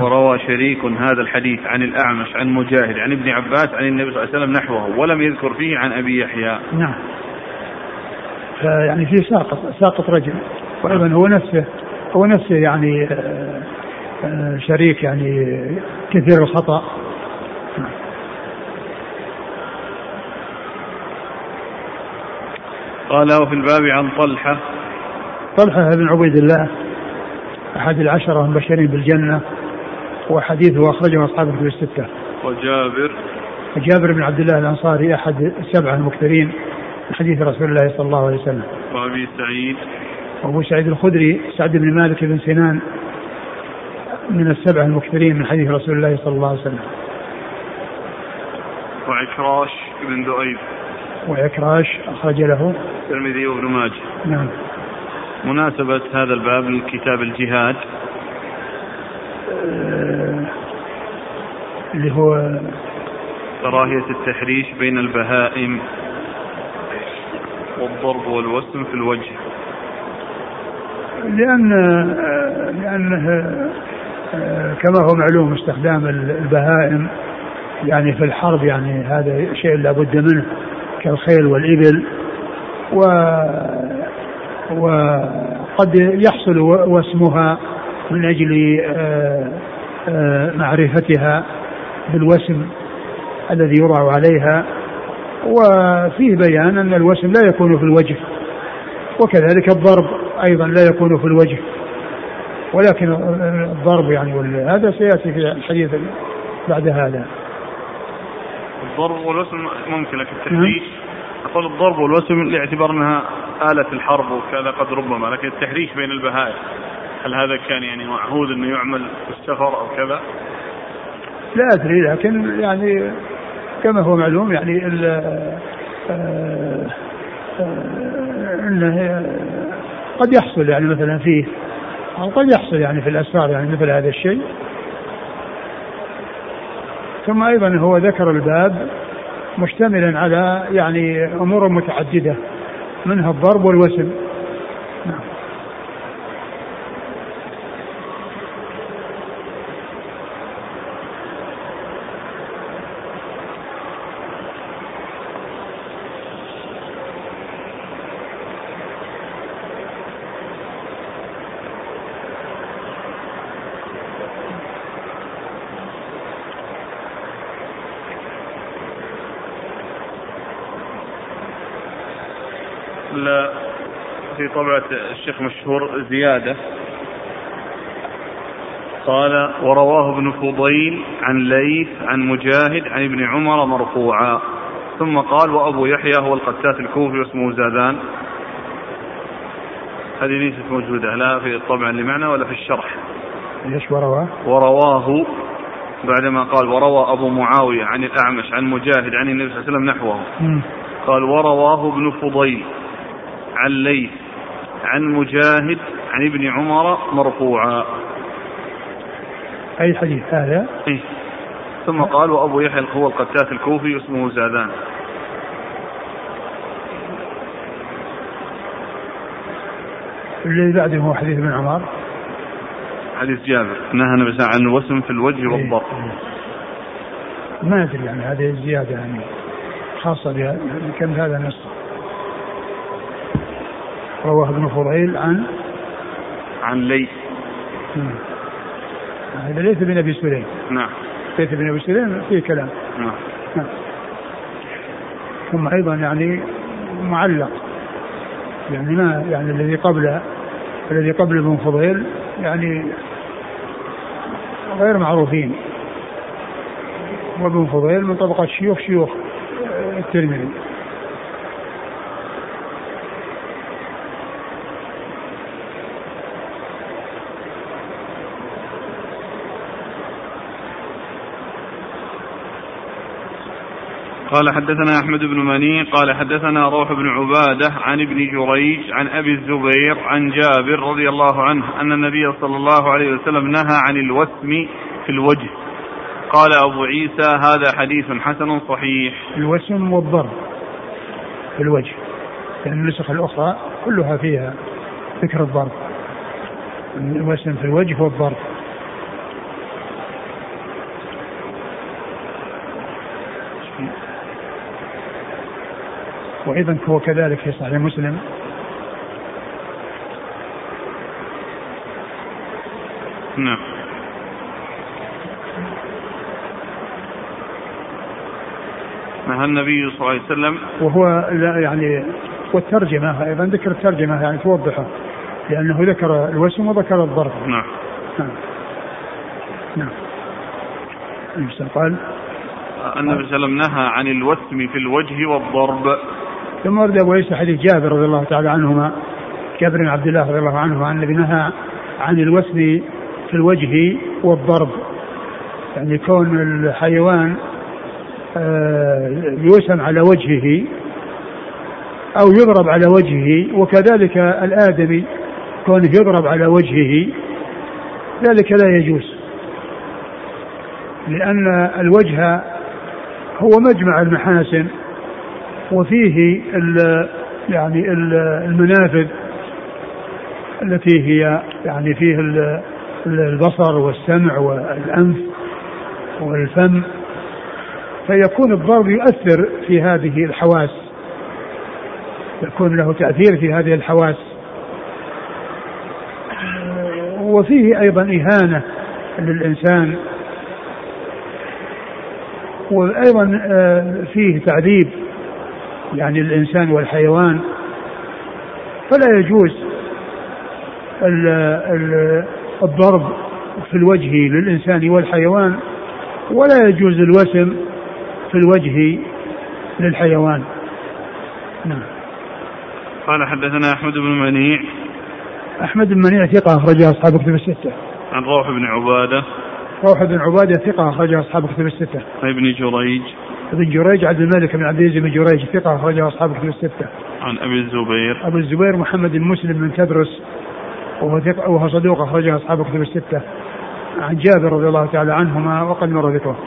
وروى شريك هذا الحديث عن الأعمش عن مجاهد عن ابن عباس عن النبي صلى الله عليه وسلم نحوه ولم يذكر فيه عن أبي يحيى نعم فيعني في ساقط ساقط رجل وأيضا هو نفسه هو نفسه يعني آه، آه، شريك يعني كثير الخطأ قال وفي الباب عن طلحة طلحة بن عبيد الله أحد العشرة المبشرين بالجنة وحديثه أخرجه أصحاب الكتب الستة. وجابر جابر بن عبد الله الأنصاري أحد السبعة المكثرين من حديث رسول الله صلى الله عليه وسلم. وأبي سعيد وأبو سعيد الخدري سعد بن مالك بن سنان من السبعة المكثرين من حديث رسول الله صلى الله عليه وسلم. وعكراش بن ذؤيب وعكراش أخرج له الترمذي وابن ماجه. نعم. مناسبة هذا الباب لكتاب الجهاد آه، اللي هو كراهية التحريش بين البهائم والضرب والوسم في الوجه لأن لأنه كما هو معلوم استخدام البهائم يعني في الحرب يعني هذا شيء لا بد منه كالخيل والإبل و وقد يحصل وسمها من أجل آه، آه، معرفتها بالوسم الذي يوضع عليها. وفيه بيان أن الوسم لا يكون في الوجه وكذلك الضرب أيضا لا يكون في الوجه. ولكن الضرب يعني هذا سيأتي في الحديث بعد هذا. الضرب والوسم ممكن لكن التحريش أقول الضرب والوسم لاعتبار أنها آلة الحرب وكذا قد ربما لكن التحريش بين البهائم هل هذا كان يعني معهود أنه يعمل في السفر أو كذا؟ لا أدري لكن يعني كما هو معلوم يعني ال آه، آه، إنه قد يحصل يعني مثلا فيه أو قد يحصل يعني في الأسفار يعني مثل هذا الشيء ثم أيضا هو ذكر الباب مشتملا على يعني أمور متعددة منها الضرب والوسم نعم في طبعة الشيخ مشهور زيادة. قال ورواه ابن فضيل عن ليث عن مجاهد عن ابن عمر مرفوعا. ثم قال وأبو يحيى هو القتات الكوفي واسمه زادان. هذه ليست موجودة لا في الطبع اللي معنا ولا في الشرح. إيش ورواه؟ ورواه بعدما قال وروى أبو معاوية عن الأعمش عن مجاهد عن النبي صلى الله عليه وسلم نحوه. قال ورواه ابن فضيل عن ليث عن مجاهد عن ابن عمر مرفوعا. أي حديث هذا؟ إيه؟ ثم قال وأبو يحيى هو القتات الكوفي اسمه زادان. الذي بعده هو حديث ابن عمر. حديث جابر. نهى النبي عن الوسم في الوجه والضرب. ما أدري يعني هذه الزياده يعني خاصة بها. كم هذا نص؟ رواه ابن فضيل عن عن ليث. هذا ليث بن أبي سليم. نعم. ليث بن أبي سليم فيه كلام. نعم. نعم. ثم أيضا يعني معلق. يعني ما يعني الذي قبله الذي قبل ابن فضيل يعني غير معروفين. وابن فضيل من طبقة شيوخ شيوخ الترمذي. قال حدثنا أحمد بن مني قال حدثنا روح بن عبادة عن ابن جريج عن أبي الزبير عن جابر رضي الله عنه أن النبي صلى الله عليه وسلم نهى عن الوسم في الوجه. قال أبو عيسى هذا حديث حسن صحيح. الوسم والضرب في الوجه لأن النسخ الأخرى كلها فيها ذكر الضرب. الوسم في الوجه والضرب. وأيضا هو كذلك في صحيح مسلم. نعم. نهى النبي صلى الله عليه وسلم. وهو لا يعني والترجمة أيضا ذكر الترجمة يعني توضحه لأنه ذكر الوسم وذكر الضرب. نعم. نعم. نعم. قال النبي صلى الله عليه وسلم نهى عن الوسم في الوجه والضرب. ثم ورد أبو عيسى حديث جابر رضي الله تعالى عنهما جابر بن عبد الله رضي الله عنه عن الذي نهى عن الوسم في الوجه والضرب. يعني كون الحيوان آه، يوسم على وجهه أو يضرب على وجهه وكذلك الآدمي كونه يضرب على وجهه ذلك لا يجوز. لأن الوجه هو مجمع المحاسن. وفيه ال يعني المنافذ التي هي يعني فيه البصر والسمع والأنف والفم فيكون الضرب يؤثر في هذه الحواس يكون له تأثير في هذه الحواس. وفيه أيضا إهانة للإنسان. وأيضا آه، فيه تعذيب. يعني الإنسان والحيوان فلا يجوز الضرب في الوجه للإنسان والحيوان ولا يجوز الوسم في الوجه للحيوان. نعم. قال حدثنا أحمد بن منيع. أحمد بن منيع ثقة أخرجها أصحاب كتب الستة. عن روح بن عبادة. روح بن عبادة ثقة أخرجها أصحاب كتب الستة. عن ابن جريج. ابن جريج عبد الملك بن عبد العزيز بن جريج ثقة أخرجها أصحاب كتب الستة. عن أبي الزبير. أبو الزبير محمد بن مسلم بن تدرس وهو ثقة وهو صدوق أخرجه أصحاب كتب الستة. عن جابر رضي الله تعالى عنهما وقد مر ذكره.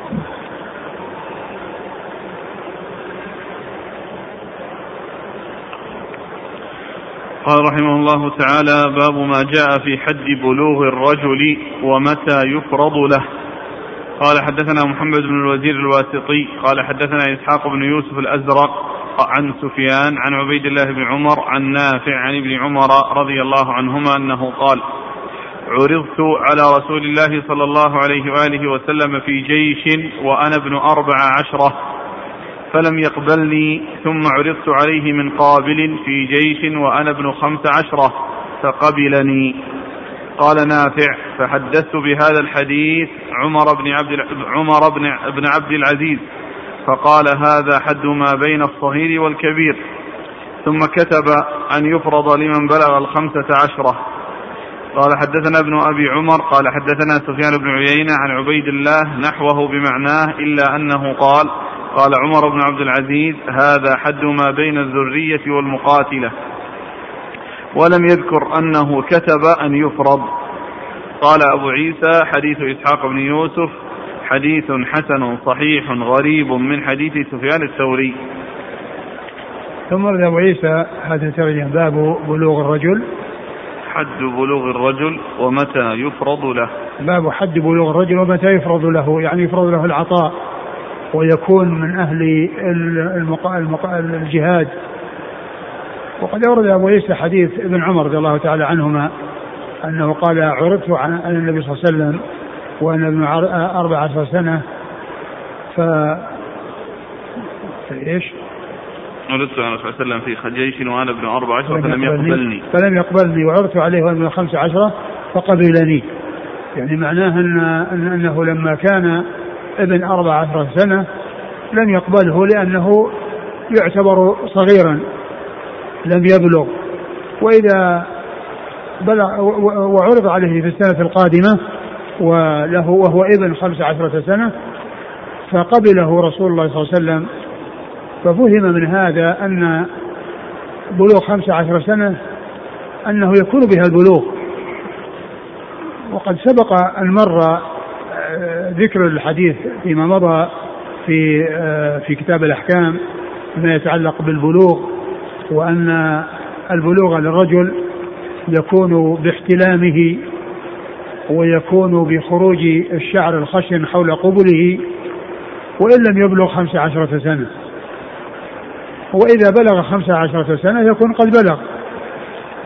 قال رحمه الله تعالى باب ما جاء في حد بلوغ الرجل ومتى يفرض له. قال حدثنا محمد بن الوزير الواسطي قال حدثنا إسحاق بن يوسف الأزرق عن سفيان عن عبيد الله بن عمر عن نافع عن ابن عمر رضي الله عنهما أنه قال عرضت على رسول الله صلى الله عليه وآله وسلم في جيش وأنا ابن أربع عشرة فلم يقبلني ثم عرضت عليه من قابل في جيش وأنا ابن خمس عشرة فقبلني. قال نافع فحدثت بهذا الحديث عمر بن عبد عمر بن, بن عبد العزيز فقال هذا حد ما بين الصغير والكبير. ثم كتب أن يفرض لمن بلغ الخمسة عشرة. قال حدثنا ابن أبي عمر قال حدثنا سفيان بن عيينة عن عبيد الله نحوه بمعناه إلا أنه قال قال عمر بن عبد العزيز هذا حد ما بين الذرية والمقاتلة. ولم يذكر أنه كتب أن يفرض. قال أبو عيسى حديث إسحاق بن يوسف حديث حسن صحيح غريب من حديث سفيان الثوري. ثم ورد أبو عيسى هذا الترجمة باب بلوغ الرجل. حد بلوغ الرجل ومتى يفرض له. باب حد بلوغ الرجل ومتى يفرض له يعني يفرض له العطاء ويكون من أهل المقا... المقا... الجهاد. وقد أورد أبو عيسى حديث ابن عمر رضي الله تعالى عنهما أنه قال عرضت عن النبي صلى الله عليه وسلم وأنا ابن أربع عشر سنة ف إيش؟ عرضت على صلى الله عليه وسلم في خجيش وأنا ابن أربع عشرة فلم يقبلني. فلم يقبلني وعرضت عليه وأنا ابن خمس عشرة فقبلني. يعني معناه ان أنه لما كان ابن أربع عشرة سنة لم يقبله لأنه يعتبر صغيرا. لم يبلغ. وإذا بلغ وعرض عليه في السنة القادمة وله وهو ابن خمس عشرة سنة فقبله رسول الله صلى الله عليه وسلم. ففهم من هذا أن بلوغ خمس عشر سنة أنه يكون بها البلوغ. وقد سبق أن مر آه، ذكر الحديث فيما مضى في آه، في كتاب الأحكام ما يتعلق بالبلوغ. وأن البلوغ للرجل يكون باحتلامه ويكون بخروج الشعر الخشن حول قبله وإن لم يبلغ خمس عشرة سنة. وإذا بلغ خمس عشرة سنة يكون قد بلغ.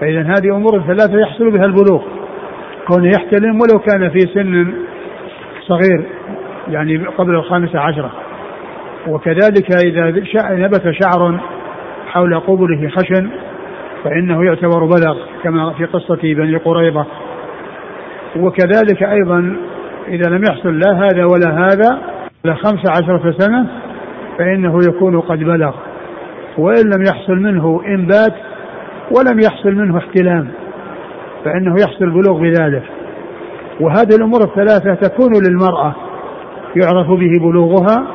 فإذا هذه أمور ثلاثة يحصل بها البلوغ. كونه يحتلم ولو كان في سن صغير يعني قبل الخامسة عشرة. وكذلك إذا نبت شعر حول قبله خشن فإنه يعتبر بلغ كما في قصة بني قريظة. وكذلك أيضا إذا لم يحصل لا هذا ولا هذا لخمس عشرة سنة فإنه يكون قد بلغ. وإن لم يحصل منه إنبات ولم يحصل منه احتلام فإنه يحصل البلوغ بذلك. وهذه الأمور الثلاثة تكون للمرأة يعرف به بلوغها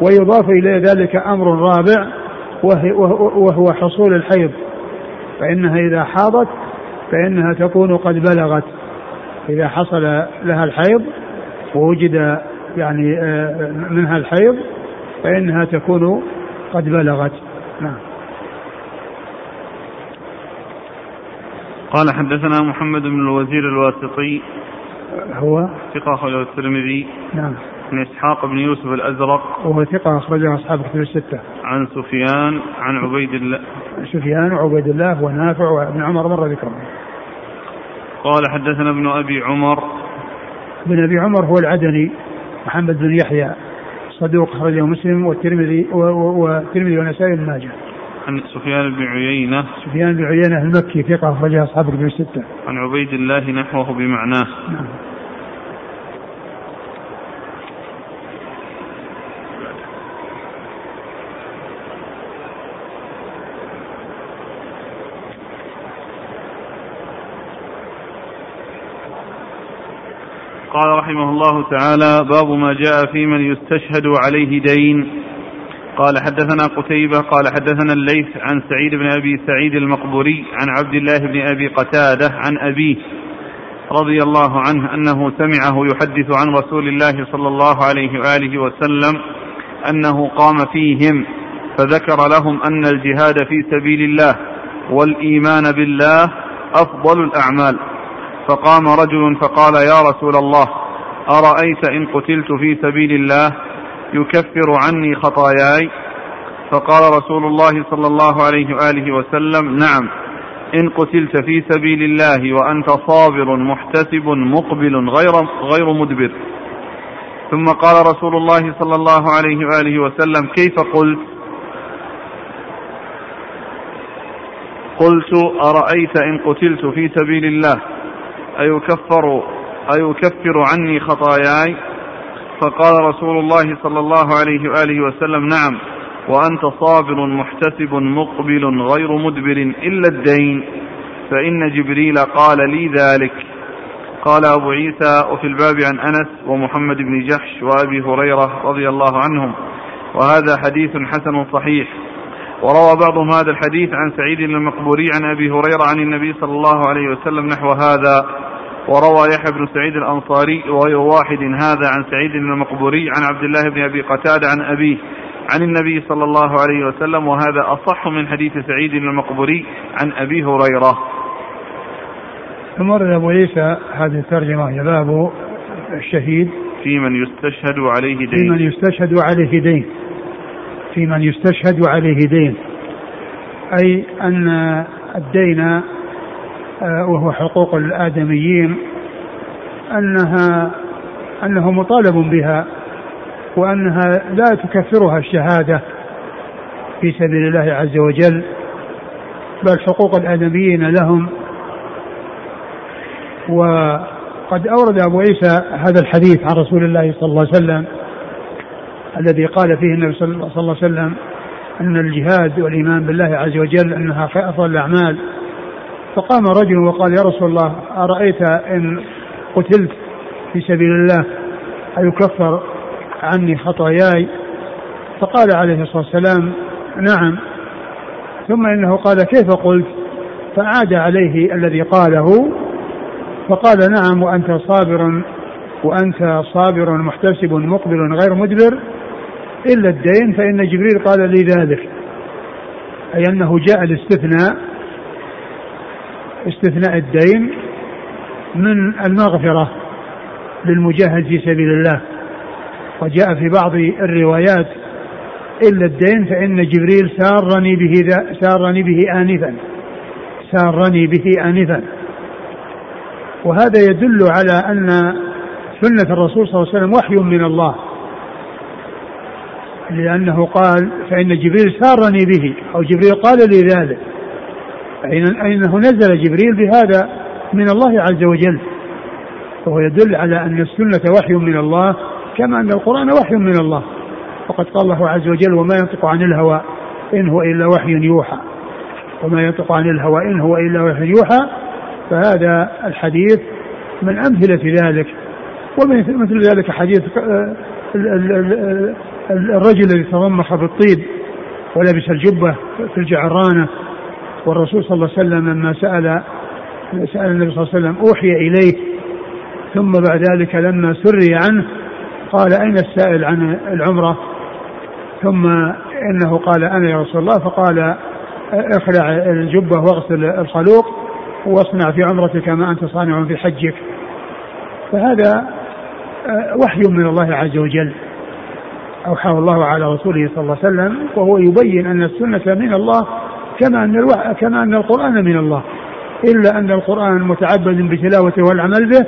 ويضاف إلى ذلك أمر رابع وهو حصول الحيض. فإنها إذا حاضت فإنها تكون قد بلغت. إذا حصل لها الحيض ووجد يعني آه، منها الحيض فإنها تكون قد بلغت. نعم. قال حدثنا محمد بن الوزير الواسطي. هو؟ ثقة الترمذي. نعم. عن إسحاق بن يوسف الأزرق. وهو ثقة أخرجه أصحاب كتب الستة. عن سفيان عن عبيد الله. سفيان وعبيد الله ونافع وابن عمر مر ذكرهم قال حدثنا ابن أبي عمر. ابن أبي عمر هو العدني محمد بن يحيى صدوق أخرجه مسلم والترمذي والترمذي والنسائي بن ماجه. عن سفيان بن عيينة. سفيان بن عيينة المكي ثقة أخرجها أصحاب الكتب الستة. عن عبيد الله نحوه بمعناه. نعم. قال رحمه الله تعالى باب ما جاء في من يستشهد عليه دين. قال حدثنا قتيبة قال حدثنا الليث عن سعيد بن أبي سعيد المقبوري عن عبد الله بن أبي قتادة عن أبيه رضي الله عنه أنه سمعه يحدث عن رسول الله صلى الله عليه وآله وسلم أنه قام فيهم فذكر لهم أن الجهاد في سبيل الله والإيمان بالله أفضل الأعمال. فقام رجل فقال يا رسول الله أرأيت إن قتلت في سبيل الله يكفر عني خطاياي؟ فقال رسول الله صلى الله عليه وآله وسلم نعم إن قتلت في سبيل الله وأنت صابر محتسب مقبل غير غير مدبر. ثم قال رسول الله صلى الله عليه وآله وسلم كيف قلت؟ قلت أرأيت إن قتلت في سبيل الله ايكفر أيكفر عني خطاياي؟ فقال رسول الله صلى الله عليه وآله وسلم نعم. وأنت صابر محتسب مقبل غير مدبر إلا الدين. فإن جبريل قال لي ذلك. قال أبو عيسى وفي الباب عن أنس ومحمد بن جحش وأبي هريرة رضي الله عنهم. وهذا حديث حسن صحيح. وروى بعضهم هذا الحديث عن سعيد المقبوري عن أبي هريرة عن النبي صلى الله عليه وسلم نحو هذا وروى يحيى بن سعيد الأنصاري وغير واحد هذا عن سعيد المقبوري عن عبد الله بن أبي قتادة عن أبيه عن النبي صلى الله عليه وسلم وهذا أصح من حديث سعيد المقبوري عن أبي هريرة. ثم ورد أبو عيسى هذه الترجمة هي باب الشهيد في من يستشهد عليه دين في من يستشهد عليه دين. في من يستشهد عليه دين. أي أن الدين آه، وهو حقوق الآدميين أنها أنه مطالب بها وأنها لا تكفرها الشهادة في سبيل الله عز وجل بل حقوق الآدميين لهم. وقد أورد أبو عيسى هذا الحديث عن رسول الله صلى الله عليه وسلم الذي قال فيه النبي صلى الله عليه وسلم أن الجهاد والإيمان بالله عز وجل أنها أفضل الأعمال. فقام رجل وقال يا رسول الله أرأيت إن قتلت في سبيل الله أيكفر عني خطاياي؟ فقال عليه الصلاة والسلام نعم. ثم إنه قال كيف قلت؟ فعاد عليه الذي قاله فقال نعم وأنت صابر وأنت صابر محتسب مقبل غير مدبر. إلا الدين فإن جبريل قال لي ذلك. أي أنه جاء الاستثناء استثناء الدين من المغفرة للمجاهد في سبيل الله. وجاء في بعض الروايات إلا الدين فإن جبريل سارني به سارني به آنفا. سارني به آنفا. وهذا يدل على أن سنة الرسول صلى الله عليه وسلم وحي من الله. لأنه قال فإن جبريل سارني به أو جبريل قال لي ذلك. فإنه نزل جبريل بهذا من الله عز وجل. وهو يدل على أن السنة وحي من الله كما أن القرآن وحي من الله. وقد قال الله عز وجل وما ينطق عن الهوى إن هو إلا وحي يوحى. وما ينطق عن الهوى إن هو إلا وحي يوحى فهذا الحديث من أمثلة ذلك. ومثل ذلك حديث آه، الرجل الذي تضمخ بالطيب ولبس الجبة في الجعرانة والرسول صلى الله عليه وسلم لما سأل سأل النبي صلى الله عليه وسلم أوحي إليه ثم بعد ذلك لما سري عنه قال أين السائل عن العمرة؟ ثم إنه قال أنا يا رسول الله فقال اخلع الجبة واغسل الخلوق واصنع في عمرتك ما أنت صانع في حجك. فهذا آه، وحي من الله عز وجل. أوحاه الله على رسوله صلى الله عليه وسلم وهو يبين أن السنة من الله كما أن كما أن القرآن من الله. إلا أن القرآن متعبد بتلاوته والعمل به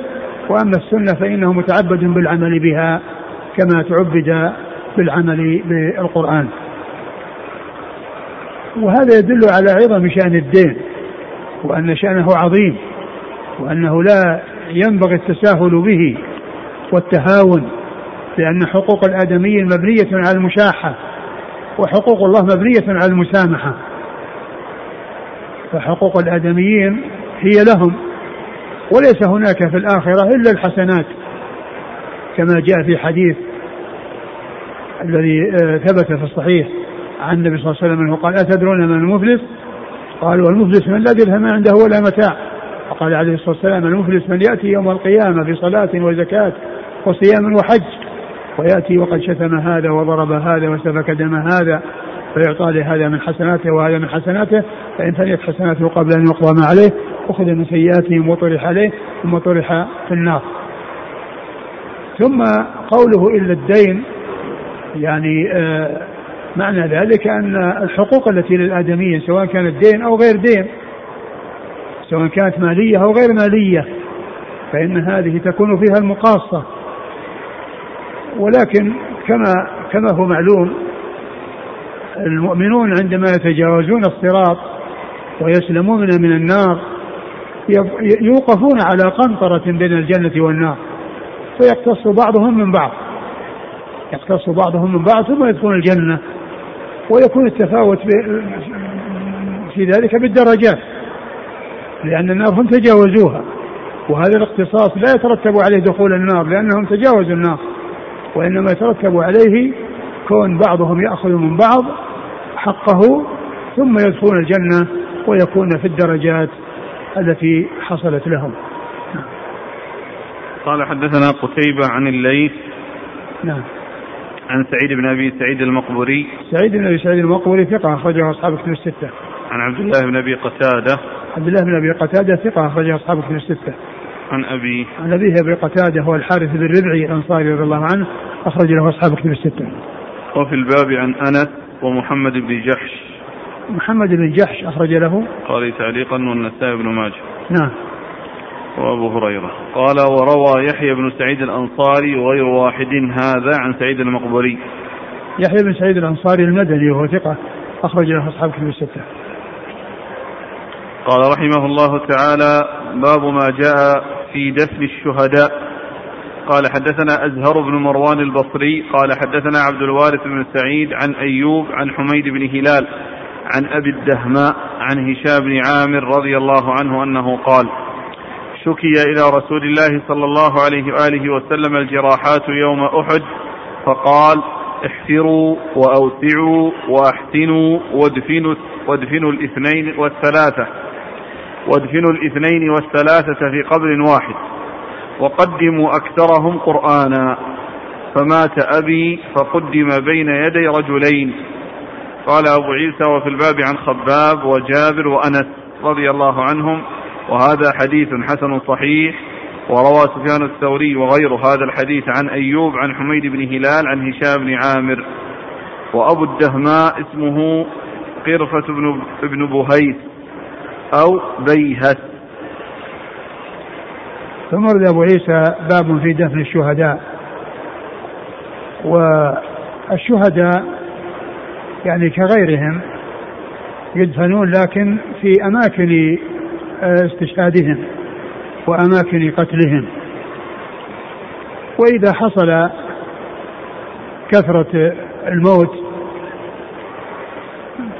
وأما السنة فإنه متعبد بالعمل بها كما تعبد بالعمل بالقرآن. وهذا يدل على عظم شأن الدين وأن شأنه عظيم وأنه لا ينبغي التساهل به والتهاون لأن حقوق الآدميين مبنية على المشاحة وحقوق الله مبنية على المسامحة. فحقوق الآدميين هي لهم وليس هناك في الآخرة إلا الحسنات كما جاء في حديث الذي آه، ثبت في الصحيح عن النبي صلى الله عليه وسلم أنه قال أتدرون من المفلس؟ قالوا المفلس من لا درهم عنده ولا متاع. فقال عليه الصلاة والسلام المفلس من يأتي يوم القيامة بصلاه وزكاة وصيام وحج. ويأتي وقد شتم هذا وضرب هذا وسفك دم هذا فيعطى لهذا من حسناته وهذا من حسناته فإن فنيت حسناته قبل أن يقضى ما عليه أخذ من سيئاتهم وطرح عليه ثم طرح في النار. ثم قوله إلا الدين يعني آه معنى ذلك أن الحقوق التي للادميين سواء كانت دين أو غير دين سواء كانت مالية أو غير مالية فإن هذه تكون فيها المقاصة. ولكن كما كما هو معلوم المؤمنون عندما يتجاوزون الصراط ويسلمون من النار يوقفون على قنطرة بين الجنة والنار فيقتص بعضهم من بعض يقتص بعضهم من بعض ثم يدخلون الجنة ويكون التفاوت في ذلك بالدرجات لأن النار هم تجاوزوها وهذا الاقتصاص لا يترتب عليه دخول النار لأنهم تجاوزوا النار. وإنما يترتب عليه كون بعضهم يأخذ من بعض حقه ثم يدخلون الجنة ويكون في الدرجات التي حصلت لهم. قال حدثنا قتيبة عن الليث نعم. عن سعيد بن أبي سعيد المقبوري. سعيد بن أبي سعيد المقبوري ثقة أخرجه أصحاب كتب الستة. عن عبد الله بن أبي قتادة. عبد الله بن أبي قتادة ثقة أخرجه أصحاب كتب الستة. عن أبي عن أبيه أبي قتادة هو الحارث بن ربعي الأنصاري رضي الله عنه. أخرج له أصحاب كتب الستة. وفي الباب عن أنس ومحمد بن جحش. محمد بن جحش أخرج له. قال تعليقا والنسائي بن ماجه. نعم. وأبو هريرة. قال وروى يحيى بن سعيد الأنصاري وغير واحد هذا عن سعيد المقبري. يحيى بن سعيد الأنصاري المدني وهو ثقة أخرج له أصحاب كتب الستة. قال رحمه الله تعالى باب ما جاء في دفن الشهداء. قال حدثنا أزهر بن مروان البصري قال حدثنا عبد الوارث بن سعيد عن أيوب عن حميد بن هلال عن أبي الدهماء عن هشام بن عامر رضي الله عنه أنه قال شكي إلى رسول الله صلى الله عليه وآله وسلم الجراحات يوم أحد فقال احفروا وأوسعوا وأحسنوا وادفنوا وادفنوا الاثنين والثلاثة وادفنوا الاثنين والثلاثة في قبر واحد. وقدموا أكثرهم قرآنا. فمات أبي فقدم بين يدي رجلين. قال أبو عيسى وفي الباب عن خباب وجابر وأنس رضي الله عنهم. وهذا حديث حسن صحيح. وروى سفيان الثوري وغير هذا الحديث عن أيوب عن حميد بن هلال عن هشام بن عامر. وأبو الدهماء اسمه قرفة بن, بن بهيس أو بيهس ثم ورد أبو عيسى باب في دفن الشهداء. والشهداء يعني كغيرهم يدفنون لكن في أماكن استشهادهم وأماكن قتلهم. وإذا حصل كثرة الموت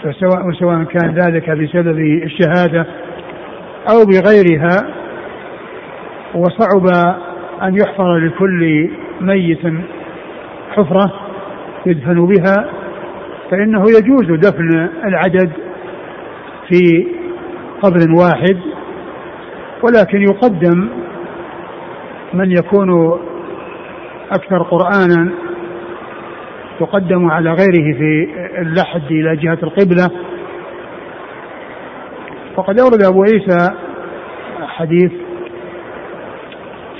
فسواء سواء كان ذلك بسبب الشهادة أو بغيرها وصعب أن يحفر لكل ميت حفرة يدفن بها فإنه يجوز دفن العدد في قبر واحد ولكن يقدم من يكون أكثر قرآنا يقدم على غيره في اللحد إلى جهة القبلة. وقد أورد أبو عيسى حديث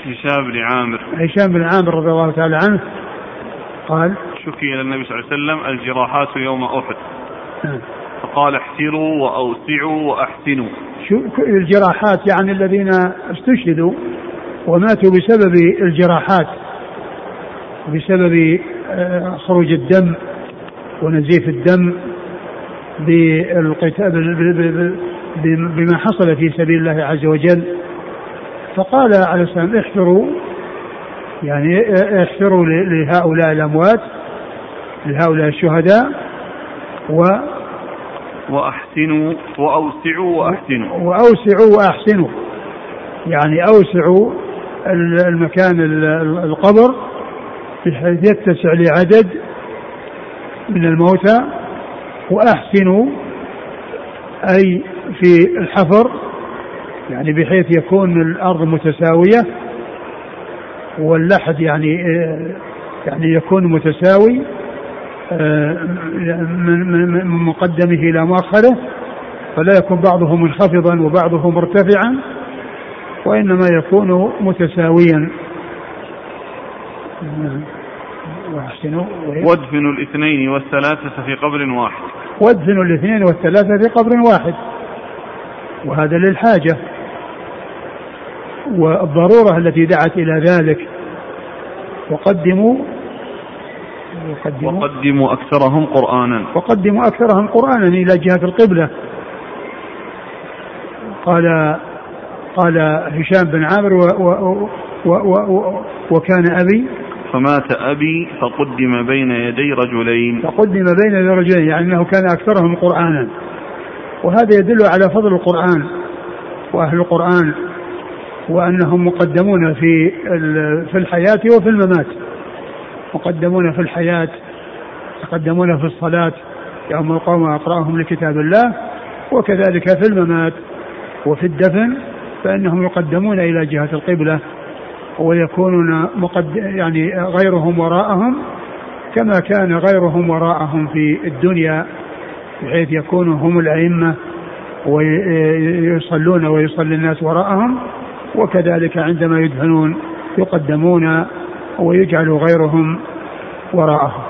هشام بن عامر. هشام بن عامر رضي الله تعالى عنه قال شكي إلى النبي صلى الله عليه وسلم الجراحات يوم أحد. نعم. فقال احسروا وأوسعوا وأحسنوا. الجراحات يعني الذين استشهدوا وماتوا بسبب الجراحات بسبب آه، خروج الدم ونزيف الدم بالقتال بما حصل في سبيل الله عز وجل. فقال عليه السلام احفروا يعني احفروا لهؤلاء الأموات لهؤلاء الشهداء و وأحسنوا وأوسعوا وأحسنوا. وأوسعوا وأحسنوا. يعني أوسعوا المكان القبر بحيث يتسع لعدد من الموتى وأحسنوا أي في الحفر يعني بحيث يكون الأرض متساوية واللحد يعني يعني يكون متساوي من مقدمه إلى مؤخره فلا يكون بعضه منخفضا وبعضه مرتفعا وإنما يكون متساويا. وادفنوا الاثنين والثلاثة في قبر واحد. وادفنوا الاثنين والثلاثة في قبر واحد وهذا للحاجة. والضرورة التي دعت إلى ذلك. وقدموا وقدموا, وقدموا أكثرهم قرآنا. وقدموا أكثرهم قرآنا إلى جهة القبلة. قال قال هشام بن عامر و و و و وكان أبي فمات أبي فقدم بين يدي رجلين. فقدم بين يدي رجلين يعني أنه كان أكثرهم قرآنا. وهذا يدل على فضل القرآن وأهل القرآن. وأنهم مقدمون في في الحياة وفي الممات. مقدمون في الحياة يقدمون في الصلاة يوم القوم أقرأهم لكتاب الله وكذلك في الممات وفي الدفن فإنهم يقدمون إلى جهة القبلة ويكونون مقد يعني غيرهم وراءهم كما كان غيرهم وراءهم في الدنيا بحيث يكونوا هم الأئمة ويصلون ويصلي الناس وراءهم وكذلك عندما يدفنون يقدمون ويجعل غيرهم وراءهم.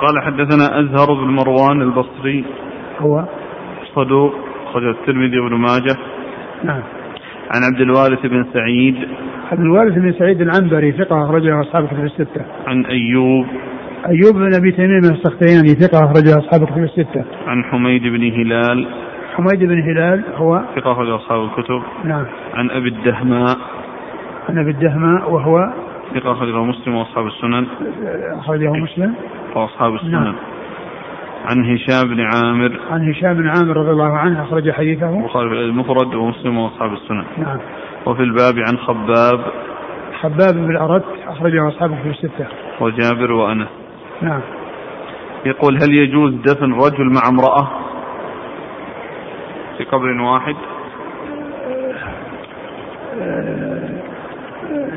قال حدثنا أزهر بن مروان البصري. هو؟ صدوق خرج الترمذي وابن ماجه. نعم. عن عبد الوارث بن سعيد. عبد الوارث بن سعيد العنبري ثقة أخرجه أصحاب الكتب الستة. عن أيوب. أيوب بن أبي تميم السختياني ثقة أخرجه أصحاب الكتب الستة. عن حميد بن هلال. حميد بن هلال هو ثقة أخرج أصحاب الكتب. نعم. عن أبي الدهماء. عن أبي الدهماء وهو ثقة أخرجه مسلم وأصحاب السنن. أخرجه مسلم. وأصحاب السنن. نعم. عن هشام بن عامر. عن هشام بن عامر رضي الله عنه أخرج حديثه. البخاري المفرد ومسلم وأصحاب السنن. نعم. وفي الباب عن خباب. خباب بن الأرد أخرجه أصحابه في الستة. وجابر وأنس. نعم. يقول هل يجوز دفن رجل مع امرأة؟ في قبر واحد؟ آه،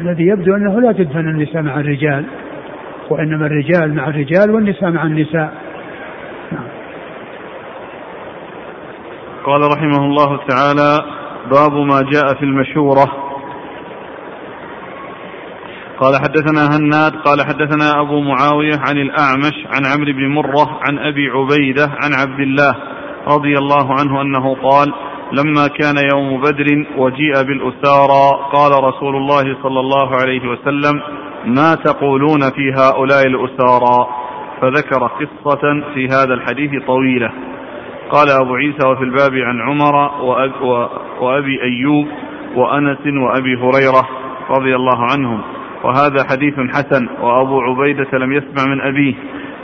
الذي يبدو أنه لا تدفن النساء مع الرجال وإنما الرجال مع الرجال والنساء مع النساء. نعم. قال رحمه الله تعالى باب ما جاء في المشورة. قال حدثنا هناد قال حدثنا أبو معاوية عن الأعمش عن عمرو بن مرة عن أبي عبيدة عن عبد الله رضي الله عنه أنه قال لما كان يوم بدر وجيء بالأسارى قال رسول الله صلى الله عليه وسلم ما تقولون في هؤلاء الأسارى؟ فذكر قصة في هذا الحديث طويلة. قال أبو عيسى وفي الباب عن عمر وأبي أيوب وأنس وأبي هريرة رضي الله عنهم. وهذا حديث حسن وأبو عبيدة لم يسمع من أبيه.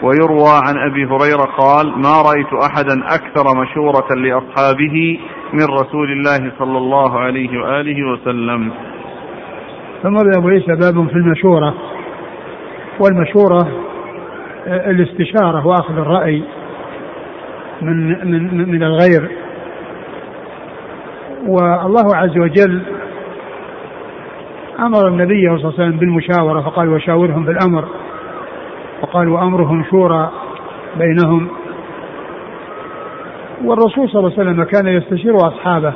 ويروى عن أبي هريرة قال ما رأيت أحدا أكثر مشورة لأصحابه من رسول الله صلى الله عليه وآله وسلم. ثم أبو عيسى باب في المشورة. والمشورة الاستشارة وأخذ الرأي من من من الغير. والله عز وجل أمر النبي صلى الله عليه وسلم بالمشاورة فقال وشاورهم في الأمر. وقال وامرهم شورى بينهم. والرسول صلى الله عليه وسلم كان يستشير أصحابه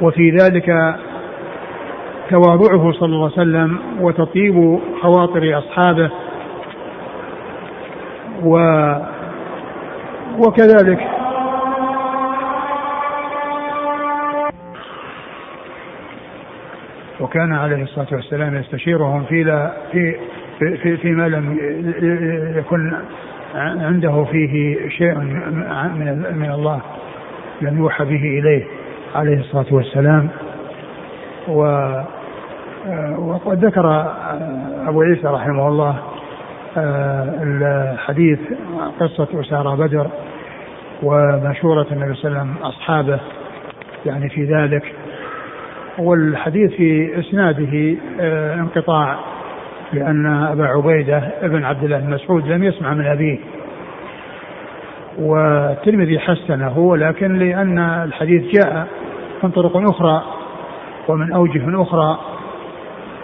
وفي ذلك تواضعه صلى الله عليه وسلم وتطيب خواطر أصحابه و وكذلك. وكان عليه الصلاة والسلام يستشيرهم في في في, في فيما لم يكن عنده فيه شيء من من الله لم يوحى به إليه عليه الصلاة والسلام. و وقد ذكر أبو عيسى رحمه الله الحديث قصة أسارى بدر ومشورة النبي صلى الله عليه وسلم أصحابه يعني في ذلك. والحديث في إسناده آه، انقطاع لأن أبا عبيدة ابن عبد الله بن مسعود لم يسمع من أبيه. والترمذي حسنه ولكن لأن الحديث جاء من طرق أخرى ومن أوجه أخرى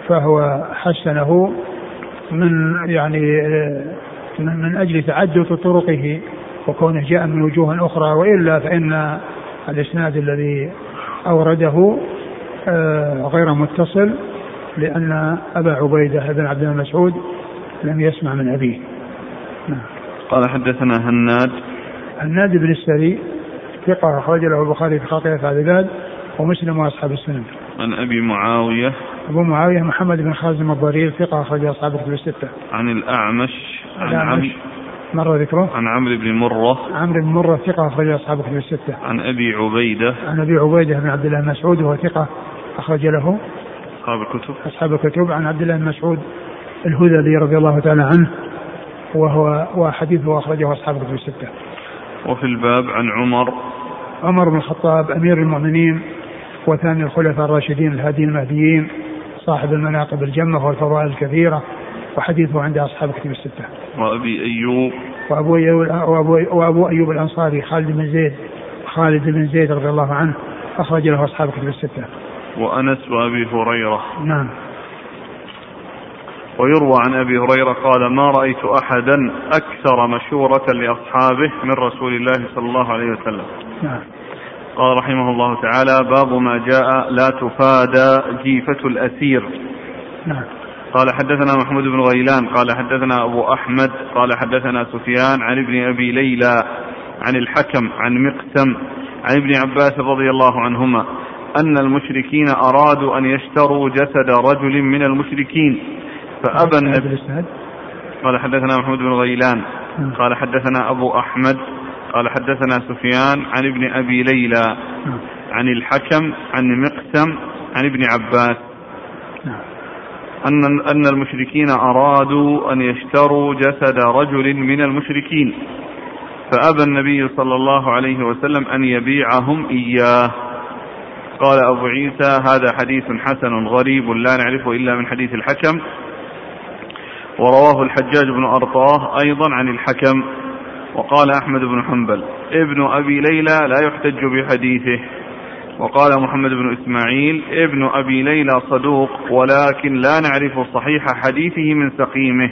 فهو حسنه من يعني آه، من أجل تعدد طرقه وكونه جاء من وجوه أخرى. وإلا فإن الإسناد الذي أورده آه، غير متصل. لأن أبا عبيدة بن عبد الله مسعود لم يسمع من أبيه. نعم. قال حدثنا هناد. هناد بن السري ثقة أخرج له البخاري في خاطئة العباد ومسلم وأصحاب السنن. عن أبي معاوية. أبو معاوية محمد بن خازم الضرير ثقة أخرج أصحاب الكتب الستة. عن الأعمش عن الأعمش. مر ذكره؟ عن عمرو بن مرة. عمرو بن مرة ثقة أخرج أصحاب الكتب الستة. عن أبي عبيدة. عن أبي عبيدة بن عبد الله مسعود وهو ثقة أخرج له. أصحاب الكتب. أصحاب الكتب عن عبد الله بن مسعود الهذلي رضي الله تعالى عنه وهو وحديثه أخرجه أصحاب الكتب الستة. وفي الباب عن عمر. عمر بن الخطاب أمير المؤمنين وثاني الخلفاء الراشدين الهاديين المهديين صاحب المناقب الجمة والفضائل الكثيرة وحديثه عند أصحاب الكتب الستة. وأبي أيوب. وأبو أيوب, وأبو, وأبو أيوب الأنصاري خالد بن زيد خالد بن زيد رضي الله عنه أخرج له أصحاب الكتب الستة. وأنس وأبي هريرة نعم ويروى عن أبي هريرة قال ما رأيت احدا أكثر مشورة لأصحابه من رسول الله صلى الله عليه وسلم. نعم. قال رحمه الله تعالى باب ما جاء لا تفادى جيفة الأسير. نعم. قال حدثنا محمود بن غيلان قال حدثنا أبو أحمد قال حدثنا سفيان عن ابن أبي ليلى عن الحكم عن مقسم عن ابن عباس رضي الله عنهما أن المشركين أرادوا أن يشتروا جسد رجل من المشركين. فأبى النبي قال حدثنا محمود بن غيلان. نعم. قال حدثنا أبو أحمد. قال حدثنا سفيان عن ابن أبي ليلى. نعم. عن الحكم عن مقسم عن ابن عباس. نعم. أن أن المشركين أرادوا أن يشتروا جسد رجل من المشركين. فأبى النبي صلى الله عليه وسلم أن يبيعهم إياه. قال أبو عيسى هذا حديث حسن غريب لا نعرفه إلا من حديث الحكم. ورواه الحجاج بن أرطاه أيضا عن الحكم. وقال أحمد بن حنبل ابن أبي ليلى لا يحتج بحديثه. وقال محمد بن إسماعيل ابن أبي ليلى صدوق ولكن لا نعرف صحيح حديثه من سقيمه.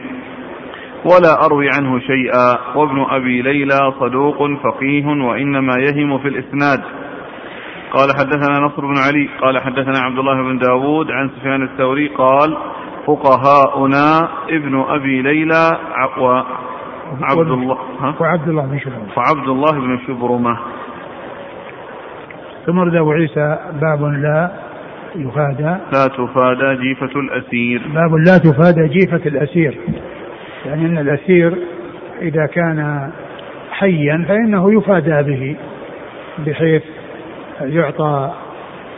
ولا أروي عنه شيئا وابن أبي ليلى صدوق فقيه وإنما يهم في الإسناد. قال حدثنا نصر بن علي قال حدثنا عبد الله بن داود عن سفيان الثوري قال فقهاؤنا ابن أبي ليلى وعبد الله ها؟ وعبد الله بن شبرمة. وعبد الله بن شبرمة. ثم رد أبو عيسى باب لا يفادى. لا تفادى جيفة الأسير. باب لا تفادى جيفة الأسير. يعني أن الأسير إذا كان حيا فإنه يفادى به بحيث يعطى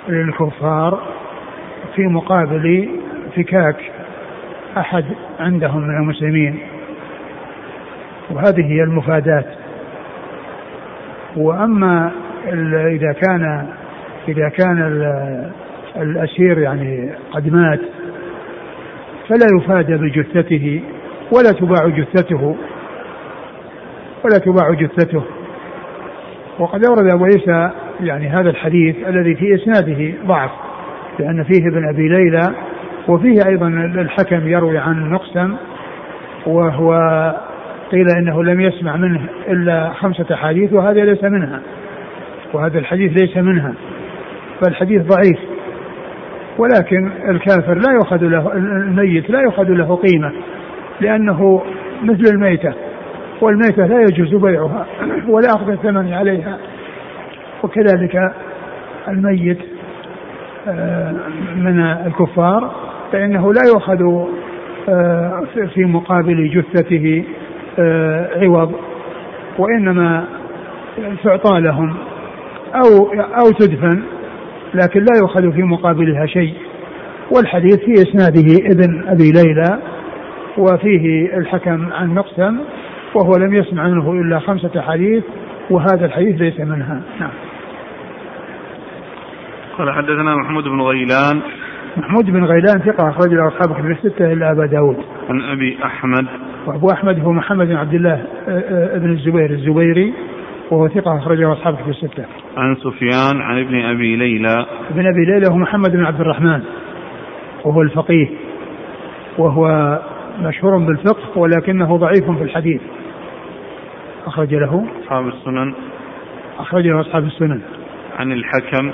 للكفار في مقابل فكاك أحد عندهم من المسلمين وهذه هي المفادات. وأما إذا كان إذا كان الأسير يعني قد مات فلا يفادى بجثته ولا تباع جثته ولا تباع جثته. وقد أورد أبو عيسى يعني هذا الحديث الذي في إسناده ضعف لأن فيه ابن أبي ليلى وفيه أيضا الحكم يروي عن مقسم وهو قيل إنه لم يسمع منه إلا خمسة أحاديث وهذا ليس منها وهذا الحديث ليس منها فالحديث ضعيف ولكن الكافر لا يؤخذ له الميت لا يؤخذ له قيمة لأنه مثل الميتة والميتة لا يجوز بيعها ولا أخذ الثمن عليها. وكذلك الميت آه، من الكفار فإنه لا يؤخذ آه، في مقابل جثته آه، عوض وإنما تعطى لهم أو أو تدفن لكن لا يؤخذ في مقابلها شيء. والحديث في إسناده ابن أبي ليلى وفيه الحكم عن مقسم وهو لم يسمع منه إلا خمسة حديث وهذا الحديث ليس منها. نعم. قال حدثنا محمود بن غيلان محمود بن غيلان ثقة أخرج له أصحاب كتب الستة إلا أبا داود عن أبي أحمد وأبو أحمد هو محمد بن عبد الله آه، آه، بن الزبير الزبيري وهو ثقة أخرجه أصحاب كتب الستة. عن سفيان عن ابن أبي ليلى. ابن أبي ليلى هو محمد بن عبد الرحمن وهو الفقيه وهو مشهور بالفقه ولكنه ضعيف في الحديث. أخرج له أصحاب السنن. أخرج له أصحاب السنن. عن الحكم.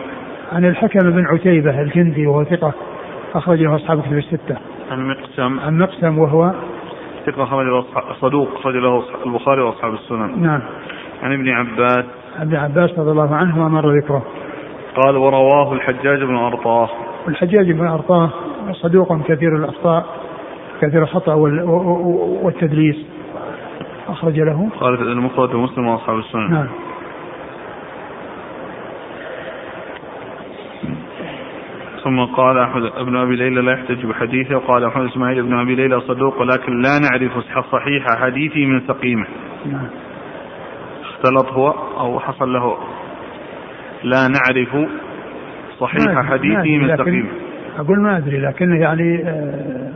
عن الحكم بن عتيبة الكندي وهو ثقة أخرج له أصحاب كتب الستة. عن مقسم. عن مقسم وهو ثقة خرج صدوق خرج له البخاري وأصحاب السنن. نعم. عن ابن عباس. ابن عباس رضي الله عنه ومر ذكره. قال ورواه الحجاج بن أرطاه. الحجاج بن أرطاه صدوق كثير الأخطاء كثير الخطأ والتدليس أخرج له. قال المفرد ومسلم وأصحاب السنن. نعم. ثم قال أحمد ابن أبي ليلى لا يحتج بحديثه وقال أحمد إسماعيل بن أبي ليلى صدوق ولكن لا نعرف صحيح حديثه من سقيمه. نعم. اختلط هو أو حصل له لا نعرف صحيح حديثه من سقيمه. أقول ما أدري لكن يعني آه،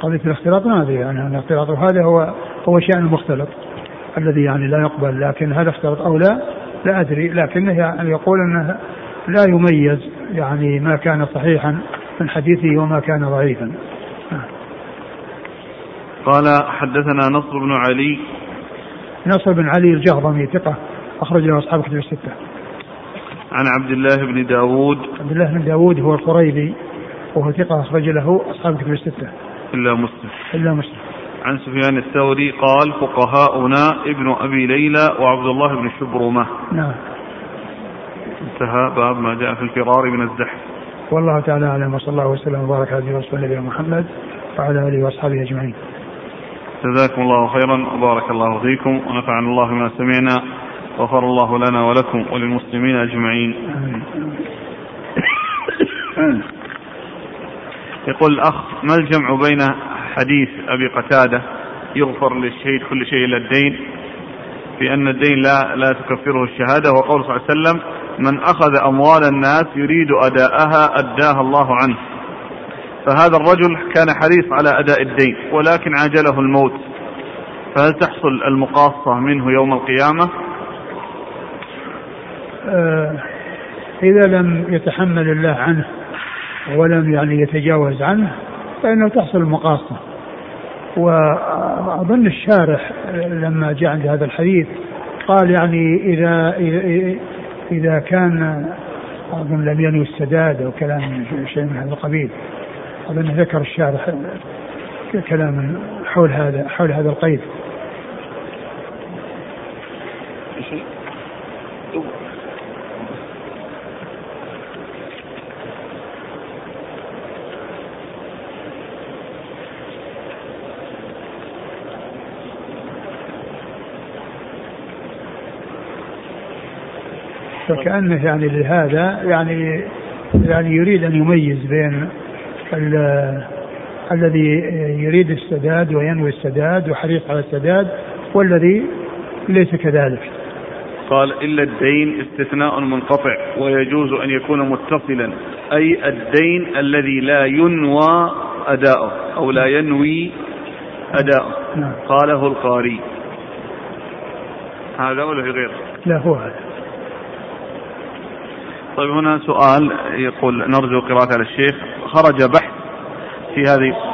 قضية الاختلاط ما أدري يعني الاختلاط هذا هو هو شأن مختلط الذي يعني لا يقبل لكن هذا اختلط أو لا لا أدري لكنه يعني يقول إنه لا يميز يعني ما كان صحيحا من حديثه وما كان ضعيفا. قال حدثنا نصر بن علي. نصر بن علي الجهضمي ثقة أخرج له أصحاب كتب الستة. عن عبد الله بن داود. عبد الله بن داود هو القريبي وهو ثقة أخرج له أصحاب كتب الستة. إلا مسلم. إلا مسلم. عن سفيان الثوري قال فقهاؤنا ابن أبي ليلى وعبد الله بن شبرمة. نعم. انتهى باب ما جاء في الفرار من الزحف والله تعالى أعلم وصلى الله وسلم وبارك على رسول نبينا محمد وعلى آله وأصحابه أجمعين. جزاكم الله خيرا وبارك الله فيكم ونفعنا الله بما سمعنا وغفر الله لنا ولكم وللمسلمين أجمعين. يقول الأخ ما الجمع بين حديث أبي قتادة يغفر للشهيد كل شيء إلا الدين في ان الدين لا لا تكفره الشهادة وقول صلى الله عليه وسلم من أخذ أموال الناس يريد أداءها أداها الله عنه. فهذا الرجل كان حريص على أداء الدين ولكن عجله الموت. فهل تحصل المقاصة منه يوم القيامة؟ آه إذا لم يتحمل الله عنه ولم يعني يتجاوز عنه فإنه تحصل المقاصة. وأظن الشارح لما جاء عند هذا الحديث قال يعني إذا, إذا كان أظن لم ينوي السداد أو كلام شيء من هذا القبيل أظن ذكر الشارح كلاما حول هذا حول هذا القيد. فكأنه يعني لهذا يعني يعني يريد أن يميز بين الذي يريد السداد وينوي السداد وحريص على السداد والذي ليس كذلك. قال إلا الدين استثناء منقطع ويجوز أن يكون متصلا أي الدين الذي لا ينوى أداؤه أو لا ينوي أداؤه. نعم. قاله القاري. هذا ولا في غيره؟ لا هو هذا. طيب هنا سؤال يقول نرجو قراءة على الشيخ. خرج بحث في هذه